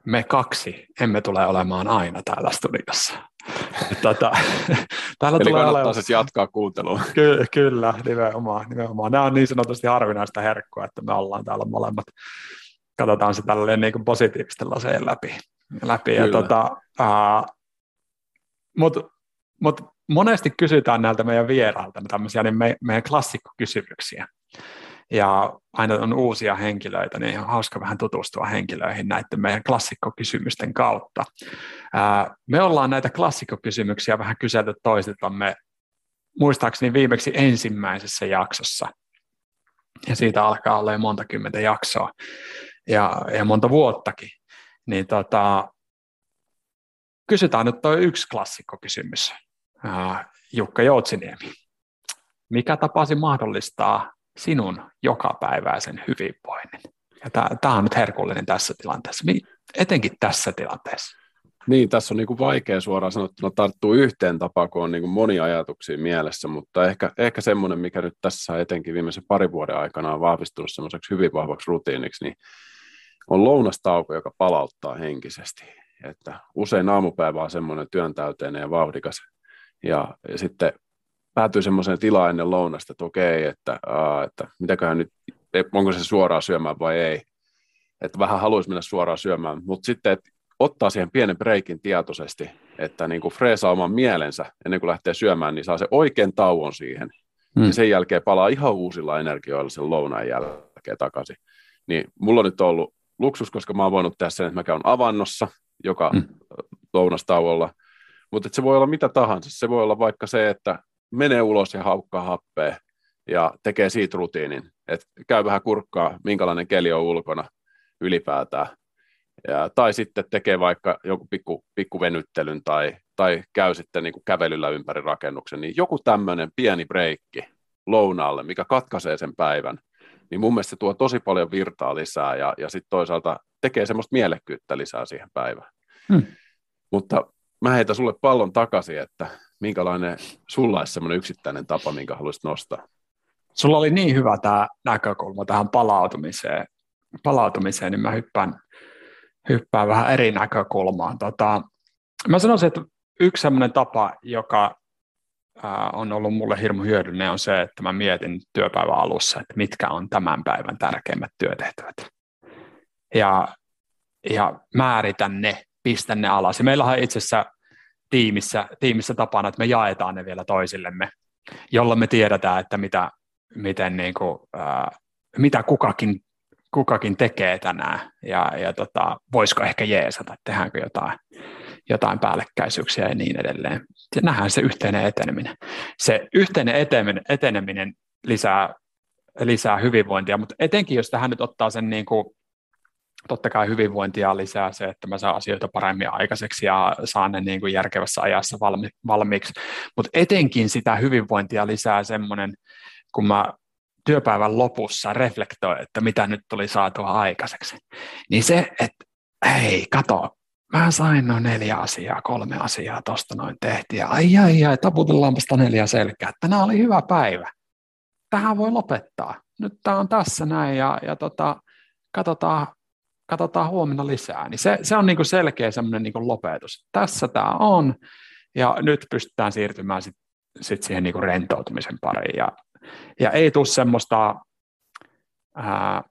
S3: me kaksi emme tule olemaan aina täällä studiossa.
S2: Tota, täällä Eli tulee kannattaa siis jatkaa kuuntelua.
S3: Ky- kyllä, nimenomaan, nimenomaan. Nämä on niin sanotusti harvinaista herkkua, että me ollaan täällä molemmat. Katsotaan se tällainen niin positiivisten laseen läpi. läpi. Ja tota, uh, Mutta mut monesti kysytään näiltä meidän vierailta tämmöisiä niin me, meidän klassikkokysymyksiä ja aina on uusia henkilöitä, niin on hauska vähän tutustua henkilöihin näiden meidän klassikkokysymysten kautta. Me ollaan näitä klassikkokysymyksiä vähän kyselty toisiltamme muistaakseni viimeksi ensimmäisessä jaksossa. Ja siitä alkaa olla jo monta kymmentä jaksoa ja, ja monta vuottakin. Niin tota, kysytään nyt tuo yksi klassikkokysymys. Jukka Joutsiniemi. Mikä tapasi mahdollistaa sinun jokapäiväisen hyvinvoinnin. Ja tämä on nyt herkullinen tässä tilanteessa, etenkin tässä tilanteessa.
S2: Niin, tässä on niin kuin vaikea suoraan sanottuna tarttua yhteen tapaan, kun on niin kuin monia ajatuksia mielessä, mutta ehkä, ehkä semmoinen, mikä nyt tässä etenkin viimeisen parin vuoden aikana on vahvistunut semmoiseksi hyvin vahvaksi rutiiniksi, niin on lounastauko, joka palauttaa henkisesti. Että usein aamupäivä on semmoinen työntäyteinen ja vauhdikas, ja, ja sitten päätyy semmoiseen tilaan ennen lounasta, että okei, että, aa, että mitäköhän nyt, onko se suoraan syömään vai ei. Että vähän haluaisi mennä suoraan syömään, mutta sitten, että ottaa siihen pienen breikin tietoisesti, että niin kuin freesaa oman mielensä ennen kuin lähtee syömään, niin saa se oikein tauon siihen. Hmm. Ja sen jälkeen palaa ihan uusilla energioilla sen lounaan jälkeen takaisin. Niin mulla on nyt ollut luksus, koska mä oon voinut tehdä sen, että mä käyn avannossa joka hmm. lounastauolla, mutta se voi olla mitä tahansa. Se voi olla vaikka se, että menee ulos ja haukkaa happea ja tekee siitä rutiinin, että käy vähän kurkkaa, minkälainen keli on ulkona ylipäätään. Ja, tai sitten tekee vaikka joku pikku, pikku venyttelyn tai, tai käy sitten niin kuin kävelyllä ympäri rakennuksen, niin joku tämmöinen pieni breikki lounaalle, mikä katkaisee sen päivän, niin mun mielestä se tuo tosi paljon virtaa lisää ja, ja sitten toisaalta tekee semmoista mielekkyyttä lisää siihen päivään. Hmm. Mutta mä heitän sulle pallon takaisin, että minkälainen sulla olisi semmoinen yksittäinen tapa, minkä haluaisit nostaa?
S3: Sulla oli niin hyvä tämä näkökulma tähän palautumiseen, palautumiseen niin mä hyppään, hyppään vähän eri näkökulmaan. Tota, mä sanoisin, että yksi semmoinen tapa, joka on ollut mulle hirmu hyödyllinen, on se, että mä mietin työpäivän alussa, että mitkä on tämän päivän tärkeimmät työtehtävät. Ja, ja määritän ne, pistän ne alas. Ja meillähän itse asiassa tiimissä, tiimissä tapana, että me jaetaan ne vielä toisillemme, jolloin me tiedetään, että mitä, miten niin kuin, ää, mitä kukakin, kukakin tekee tänään ja, ja tota, voisiko ehkä jeesata, tehdäänkö jotain, jotain päällekkäisyyksiä ja niin edelleen. Ja nähdään se yhteinen eteneminen. Se yhteinen eteneminen, eteneminen lisää, lisää hyvinvointia, mutta etenkin jos tähän nyt ottaa sen niin kuin totta kai hyvinvointia lisää se, että mä saan asioita paremmin aikaiseksi ja saan ne niin kuin järkevässä ajassa valmi, valmiiksi. Mutta etenkin sitä hyvinvointia lisää semmoinen, kun mä työpäivän lopussa reflektoin, että mitä nyt tuli saatua aikaiseksi. Niin se, että hei, kato, mä sain noin neljä asiaa, kolme asiaa tuosta noin tehtiin. Ai ai ai, taputellaanpa sitä neljä selkää. Tänään oli hyvä päivä. Tähän voi lopettaa. Nyt tämä on tässä näin ja, ja tota, katsotaan, katsotaan huomenna lisää, niin se, se on niin kuin selkeä semmoinen niin lopetus. Tässä tämä on, ja nyt pystytään siirtymään sitten sit siihen niin kuin rentoutumisen pariin. Ja, ja ei tule semmoista, ää,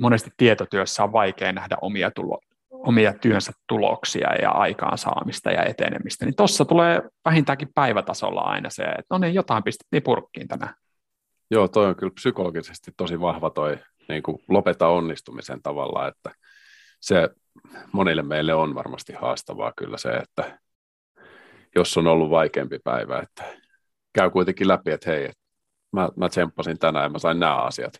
S3: monesti tietotyössä on vaikea nähdä omia, tulo, omia työnsä tuloksia ja aikaansaamista ja etenemistä, niin tuossa tulee vähintäänkin päivätasolla aina se, että no niin, jotain pistettiin purkkiin tänään.
S2: Joo, toi on kyllä psykologisesti tosi vahva toi niin kuin lopeta onnistumisen tavalla, että se monille meille on varmasti haastavaa kyllä se, että jos on ollut vaikeampi päivä, että käy kuitenkin läpi, että hei, että mä, mä tsemppasin tänään ja mä sain nämä asiat.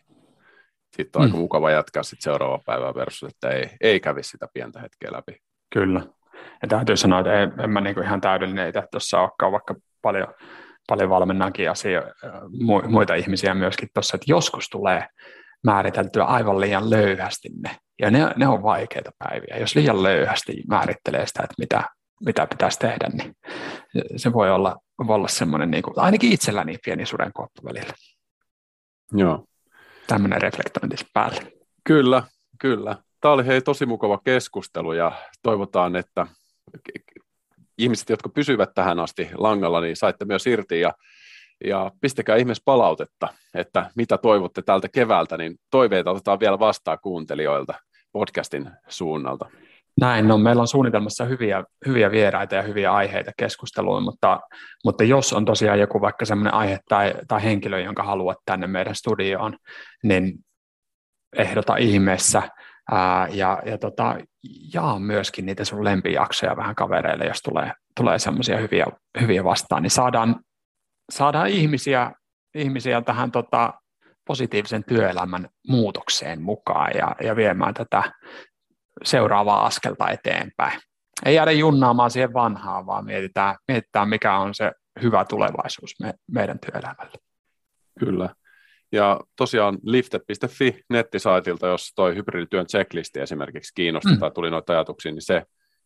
S2: Sitten on mm. aika mukava jatkaa sitten seuraava päivä versus, että ei, ei kävi sitä pientä hetkeä läpi.
S3: Kyllä. Ja täytyy sanoa, että en, en mä niinku ihan täydellinen itse tuossa olekaan, vaikka paljon, paljon valmennankin asioita, muita ihmisiä myöskin tuossa, että joskus tulee määriteltyä aivan liian löyhästi ne. Ja ne, ne on vaikeita päiviä. Jos liian löyhästi määrittelee sitä, että mitä, mitä pitäisi tehdä, niin se voi olla, voi olla semmoinen, niin kuin, ainakin itselläni pieni sudenkuoppa välillä.
S2: Joo.
S3: Tämmöinen reflektointi päälle.
S2: Kyllä, kyllä. Tämä oli hei tosi mukava keskustelu ja toivotaan, että ihmiset, jotka pysyvät tähän asti langalla, niin saitte myös irti ja, ja pistäkää ihmeessä palautetta, että mitä toivotte tältä keväältä, niin toiveita otetaan vielä vastaan kuuntelijoilta podcastin suunnalta.
S3: Näin, no meillä on suunnitelmassa hyviä, hyviä vieraita ja hyviä aiheita keskusteluun, mutta, mutta jos on tosiaan joku vaikka sellainen aihe tai, tai henkilö, jonka haluat tänne meidän studioon, niin ehdota ihmeessä. Ää, ja, ja tota, jaa myöskin niitä sun lempijaksoja vähän kavereille, jos tulee, tulee semmoisia hyviä, hyviä vastaan, niin saadaan, saadaan ihmisiä, ihmisiä tähän tota, positiivisen työelämän muutokseen mukaan ja, ja viemään tätä seuraavaa askelta eteenpäin. Ei jäädä junnaamaan siihen vanhaan, vaan mietitään, mietitään mikä on se hyvä tulevaisuus me, meidän työelämälle.
S2: Kyllä. Ja tosiaan lifted.fi nettisaitilta, jos toi hybridityön checklisti esimerkiksi kiinnosti mm. tai tuli noita ajatuksia, niin se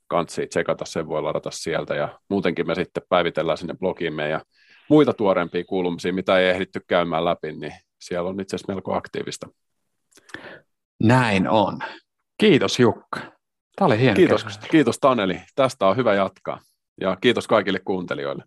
S2: kansi tsekata, sen voi ladata sieltä. Ja muutenkin me sitten päivitellään sinne blogiimme ja muita tuorempia kuulumisia, mitä ei ehditty käymään läpi, niin siellä on itse asiassa melko aktiivista.
S3: Näin on. Kiitos Jukka. Tämä oli hieno
S2: kiitos, kiitos Taneli. Tästä on hyvä jatkaa. Ja kiitos kaikille kuuntelijoille.